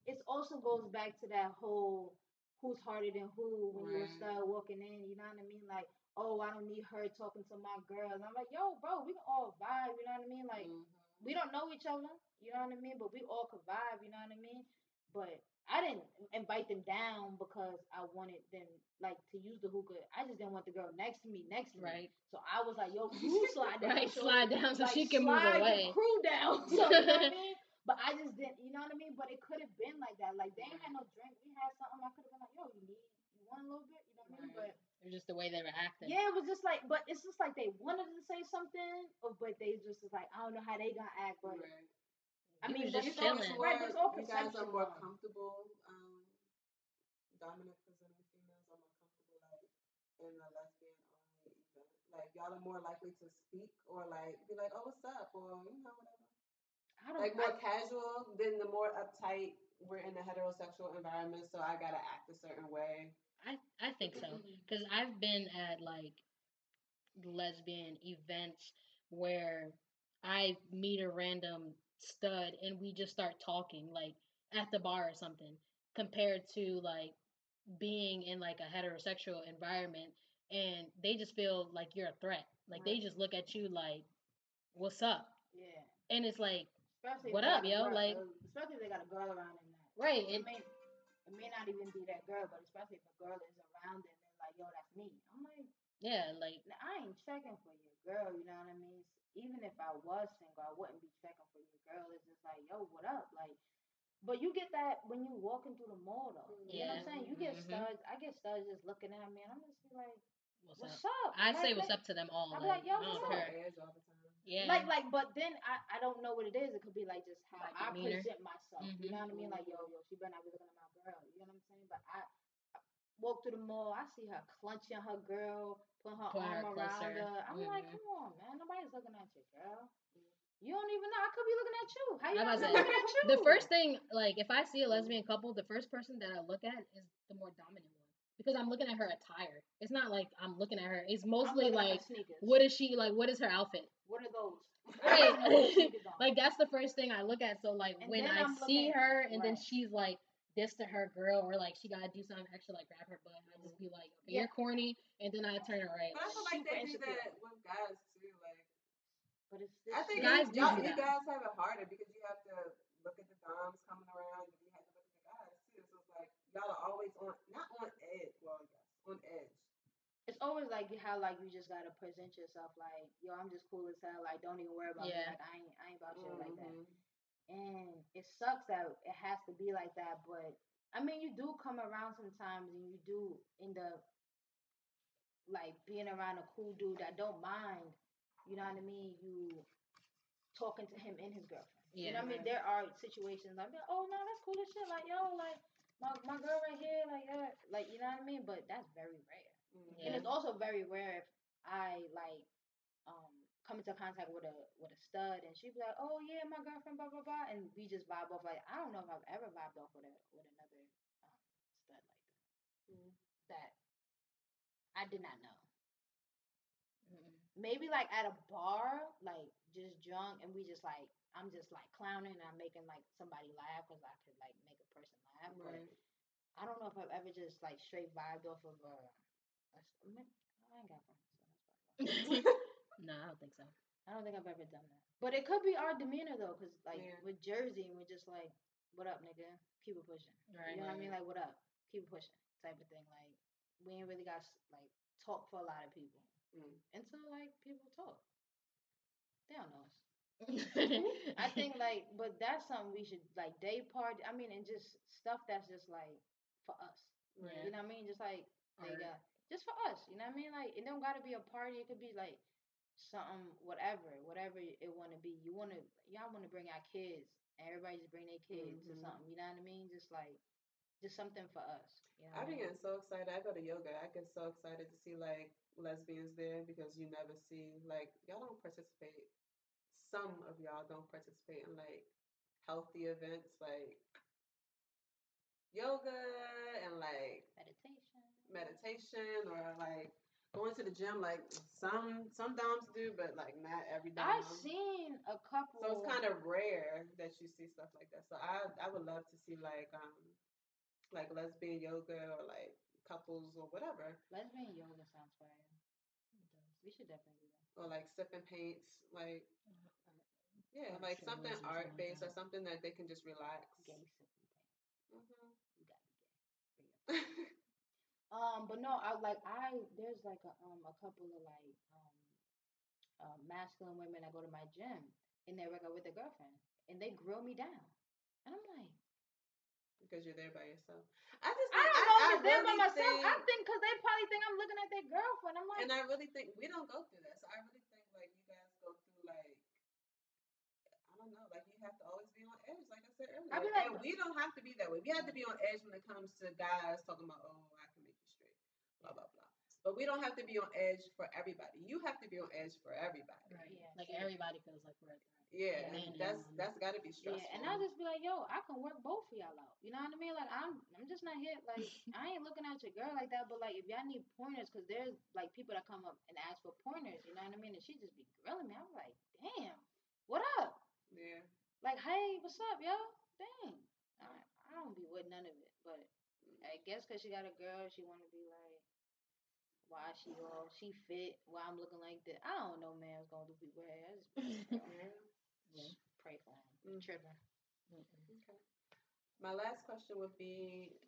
it also goes back to that whole who's harder than who when you Right. start walking in. You know what I mean? Like, oh, I don't need her talking to my girl. And I'm like, yo, bro, we can all vibe. You know what I mean? Like, Mhm. we don't know each other. You know what I mean? But we all could vibe. You know what I mean? But I didn't invite them down because I wanted them like to use the hookah. I just didn't want the girl next to me, next to me. right So I was like, yo, you slide down. right shorty slide down so like, she can move away crew down. So, you know what I mean? But I just didn't, you know what I mean? But it could have been like that. Like they ain't had no drink. We had something. I could have been like, yo, you need, you want a little bit? You know what I mean? Right. But it was just the way they were acting yeah, it was just like, but it's just like they wanted to say something, but they just was like, I don't know how they gonna act. But Right. I He mean, was but just it's all- chilling. Right, but it's all you guys are more though. comfortable, um, dominant presenting females are more comfortable like in a lesbian only event. Like y'all are more likely to speak or like be like, oh, what's up, or you know whatever. I don't Like more I- casual than the more uptight. We're in the heterosexual environment, so I gotta act a certain way. I I think so because I've been at like lesbian events where I meet a random stud and we just start talking like at the bar or something compared to like being in like a heterosexual environment and they just feel like you're a threat like they just look at you like what's up yeah. and it's like Especially What up, yo? girl- Like- especially if they got a girl around in that. right It it, may, it may not even be that girl, but especially if a girl is around and they're like, yo, that's me. I'm like, yeah like I ain't checking for your girl, you know what I mean? Even if I was single, I wouldn't be checking for your girl. It's just like, yo, what up? Like, but you get that when you walking through the mall, though. You know what I'm Yeah. saying? You get Mhm. studs. I get studs just looking at me, and I'm just like, what's, what's up up? I say what's like- up to them all I be like, like, yo, what's up? care edge all the time. yeah Like, like, but then I, I don't know what it is. It could be like just how Like I demeanor. present myself. You Mhm. know what I mean? Like, yo, yo, she better not be looking at my girl. You know what I'm saying? But I, I walk through the mall, I see her clenching her girl, putting her her arm around closer. her. I'm like, Mhm. come on, man, nobody's looking at your girl. You don't even know. I could be looking at you. How you not was know about I'm to looking at you? the first thing, like, if I see a lesbian couple, the first person that I look at is the more dominant one because I'm looking at her attire. It's not like I'm looking at her. It's mostly her like, what is she like? What is her outfit? What are those? Right. I know what sneakers on. Like that's the first thing I look at. So like And when I I'm see looking- her and then she's like this to her girl or like she gotta do something extra like grab her butt, I just be like, okay, Yeah. you're corny, and then I turn her right. But I feel like they do that with guys too. Like but it's I think Guys you, do y'all- do you guys have it harder because you have to look at the doms coming around and you have to look at the guys too. So it's like y'all are always on not on edge, well yes, on edge. it's always like how like you just gotta present yourself like, yo, I'm just cool as hell. Like, don't even worry about me. Like, I ain't, I ain't about shit like that. Mm-hmm. And it sucks that it has to be like that, but I mean, you do come around sometimes, and you do end up like being around a cool dude that don't mind. You know what I mean? You talking to him and his girlfriend. Yeah, You know Yeah. what I mean? There are situations like, oh no, that's cool as shit. Like, yo, like my my girl right here, like, yeah, like you know what I mean? But that's very rare. Mhm. And it's also very rare if I like um come into contact with a with a stud and she'd be like, Oh yeah, my girlfriend, blah blah blah and we just vibe off like I don't know if I've ever vibed off with a with another um stud like that. Mhm. That I did not know. Mm-mm. Maybe like at a bar, like just drunk and we just like I'm just like clowning and I'm making like somebody laugh because I could like make a person laugh. But I don't know if I've ever just like straight vibed off of a, a I ain't got friends, so that's why. no, I don't think so. I don't think I've ever done that. But it could be our demeanor though, because like Yeah. with Jersey, we're just like, "What up, nigga? Keep it pushing." Right. You know what I mean? Like, "What up? Keep it pushing," type of thing. Like, we ain't really got like talk for a lot of people Mm. until like people talk. They don't know us. I think like, but that's something we should like day party. I mean, and just stuff that's just like for us. Yeah. You know what I mean? Just like they got just for us. You know what I mean? Like it don't gotta be a party. It could be like something, whatever, whatever it want to be. You want to, y'all want to bring our kids, and everybody just bring their kids or Mhm. something. You know what I mean? Just like, just something for us. You know I what be getting so excited. I go to yoga. I get so excited to see like lesbians there because you never see like y'all don't participate. Some of y'all don't participate in like healthy events like yoga and like Meditation. meditation or like going to the gym. Like some some doms do, but like not every dom. I've seen a couple. So it's kind of rare that you see stuff like that. So I I would love to see like um like lesbian yoga or like couples or whatever lesbian yoga sounds fire. We should definitely do that. or like sipping paints like yeah Art like shows something art based or something that they can just relax. Gay sipping paint. Mhm. You gotta be gay. Um, but no, I like I there's like a um a couple of like um uh, masculine women that go to my gym and they work out with their girlfriend and they grill me down, and I'm like, because you're there by yourself. I just I don't know if it's them by really myself. I think- think because they probably think I'm looking at their girlfriend. I'm like, and I really think we don't go through that. So I really think like you guys go through like I don't know, like you have to always be on edge, like I said earlier. I be like- and we don't have to be that way. We have to be on edge when it comes to guys talking about, oh, I can make you straight, blah blah blah. But we don't have to be on edge for everybody. You have to be on edge for everybody. Right. Yeah, Like true. everybody feels like we're at that. Yeah, Yeah. and that's that's got to be stressful. yeah, and I'll just be like, yo, I can work both of y'all out. You know what I mean? Like I'm I'm just not here. Like I ain't looking at your girl like that. But like if y'all need pointers, because there's like people that come up and ask for pointers. You know what I mean? And she just be grilling me. I'm like, damn, what up? yeah. Like, hey, what's up, yo? Dang. I, I don't be with none of it. But I guess because she got a girl, she want to be like, why she all, she fit, why I'm looking like that. I don't know, man, what's going to do people hair. I just pray. Yeah. Pray for him. Mm. Tripping. Okay. My last question would be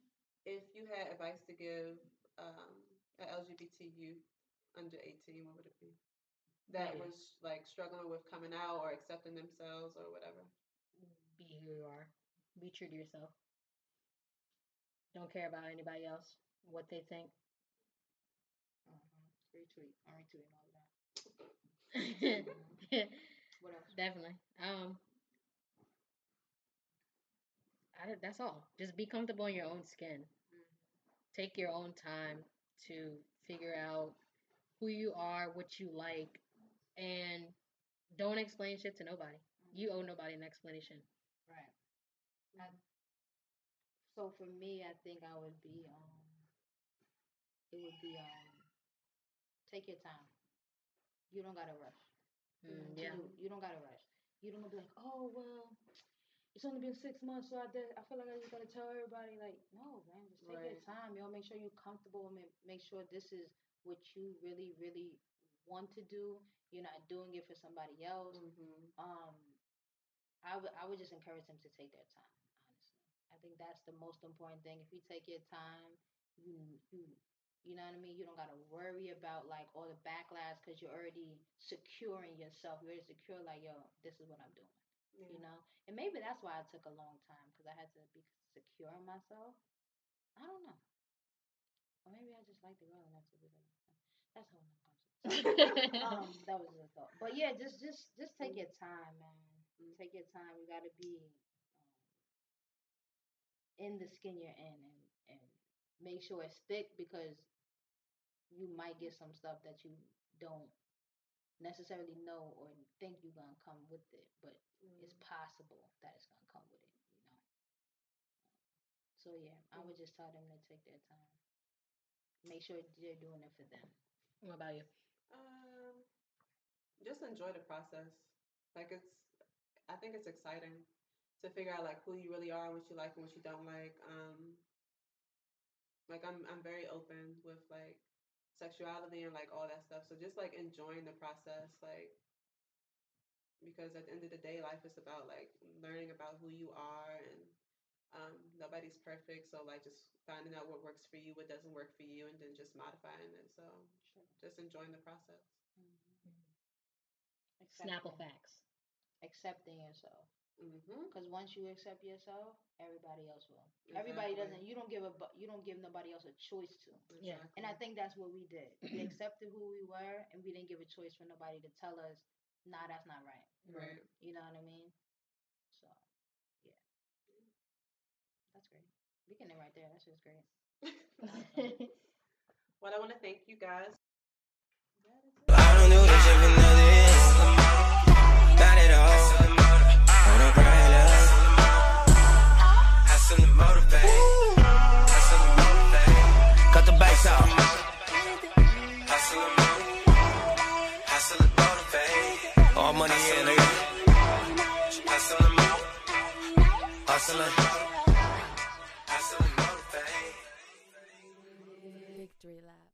if you had advice to give um, an LGBT youth under 18, what would it be? That Yeah. was like struggling with coming out or accepting themselves or whatever. Be who you are. Be true to yourself. Don't care about anybody else, what they think. Retweet. I'm retweeting all of that. What else? Definitely. Um, I, that's all. Just be comfortable in your own skin. Take your own time to figure out who you are, what you like, and don't explain shit to nobody. You owe nobody an explanation. Right. I, so for me, I think I would be um, it would be um, take your time. You don't gotta rush. Mm, yeah. do- you don't gotta rush. You don't gonna be like, oh well, it's only been six months, so I did. I feel like I just gotta tell everybody. Like, no, man, just take your Right. time. Yo, make sure you're comfortable. and Make, make sure this is what you really, really want to do. You're not doing it for somebody else. Mm-hmm. Um, I would I would just encourage them to take their time. Honestly, I think that's the most important thing. If you take your time, you you you know what I mean. You don't gotta worry about like all the backlash because you're already securing yourself. You're already secure. Like yo, this is what I'm doing. Yeah. You know, and maybe that's why it took a long time because I had to be secure in myself. I don't know. Or maybe I just like the girl enough to be like, that's how um, that was just a thought. But yeah, just just just take your time, man. Mm. Take your time. You got to be um, in the skin you're in, and and make sure it's thick because you might get some stuff that you don't necessarily know or think you're gonna come with it, but it's possible that it's gonna come with it. You know. So yeah, I would just tell them to take their time. Make sure they're doing it for them. What about you? Um, just enjoy the process. Like it's, I think it's exciting to figure out like who you really are, what you like and what you don't like. Um, like I'm, I'm very open with like sexuality and like all that stuff. So just like enjoying the process, like because at the end of the day, life is about like learning about who you are and um, nobody's perfect. So like just finding out what works for you, what doesn't work for you, and then just modifying it. So just enjoying the process. Snapple facts. Accepting yourself. Mm-hmm. Because once you accept yourself, everybody else will. Everybody doesn't. You don't give a. You don't give nobody else a choice to. Yeah. And I think that's what we did. We accepted who we were, and we didn't give a choice for nobody to tell us, "Nah, that's not right." Right. You know what I mean? So, yeah, that's great. We can end right there. That's just great. Well, I want to thank you guys. Victory lap.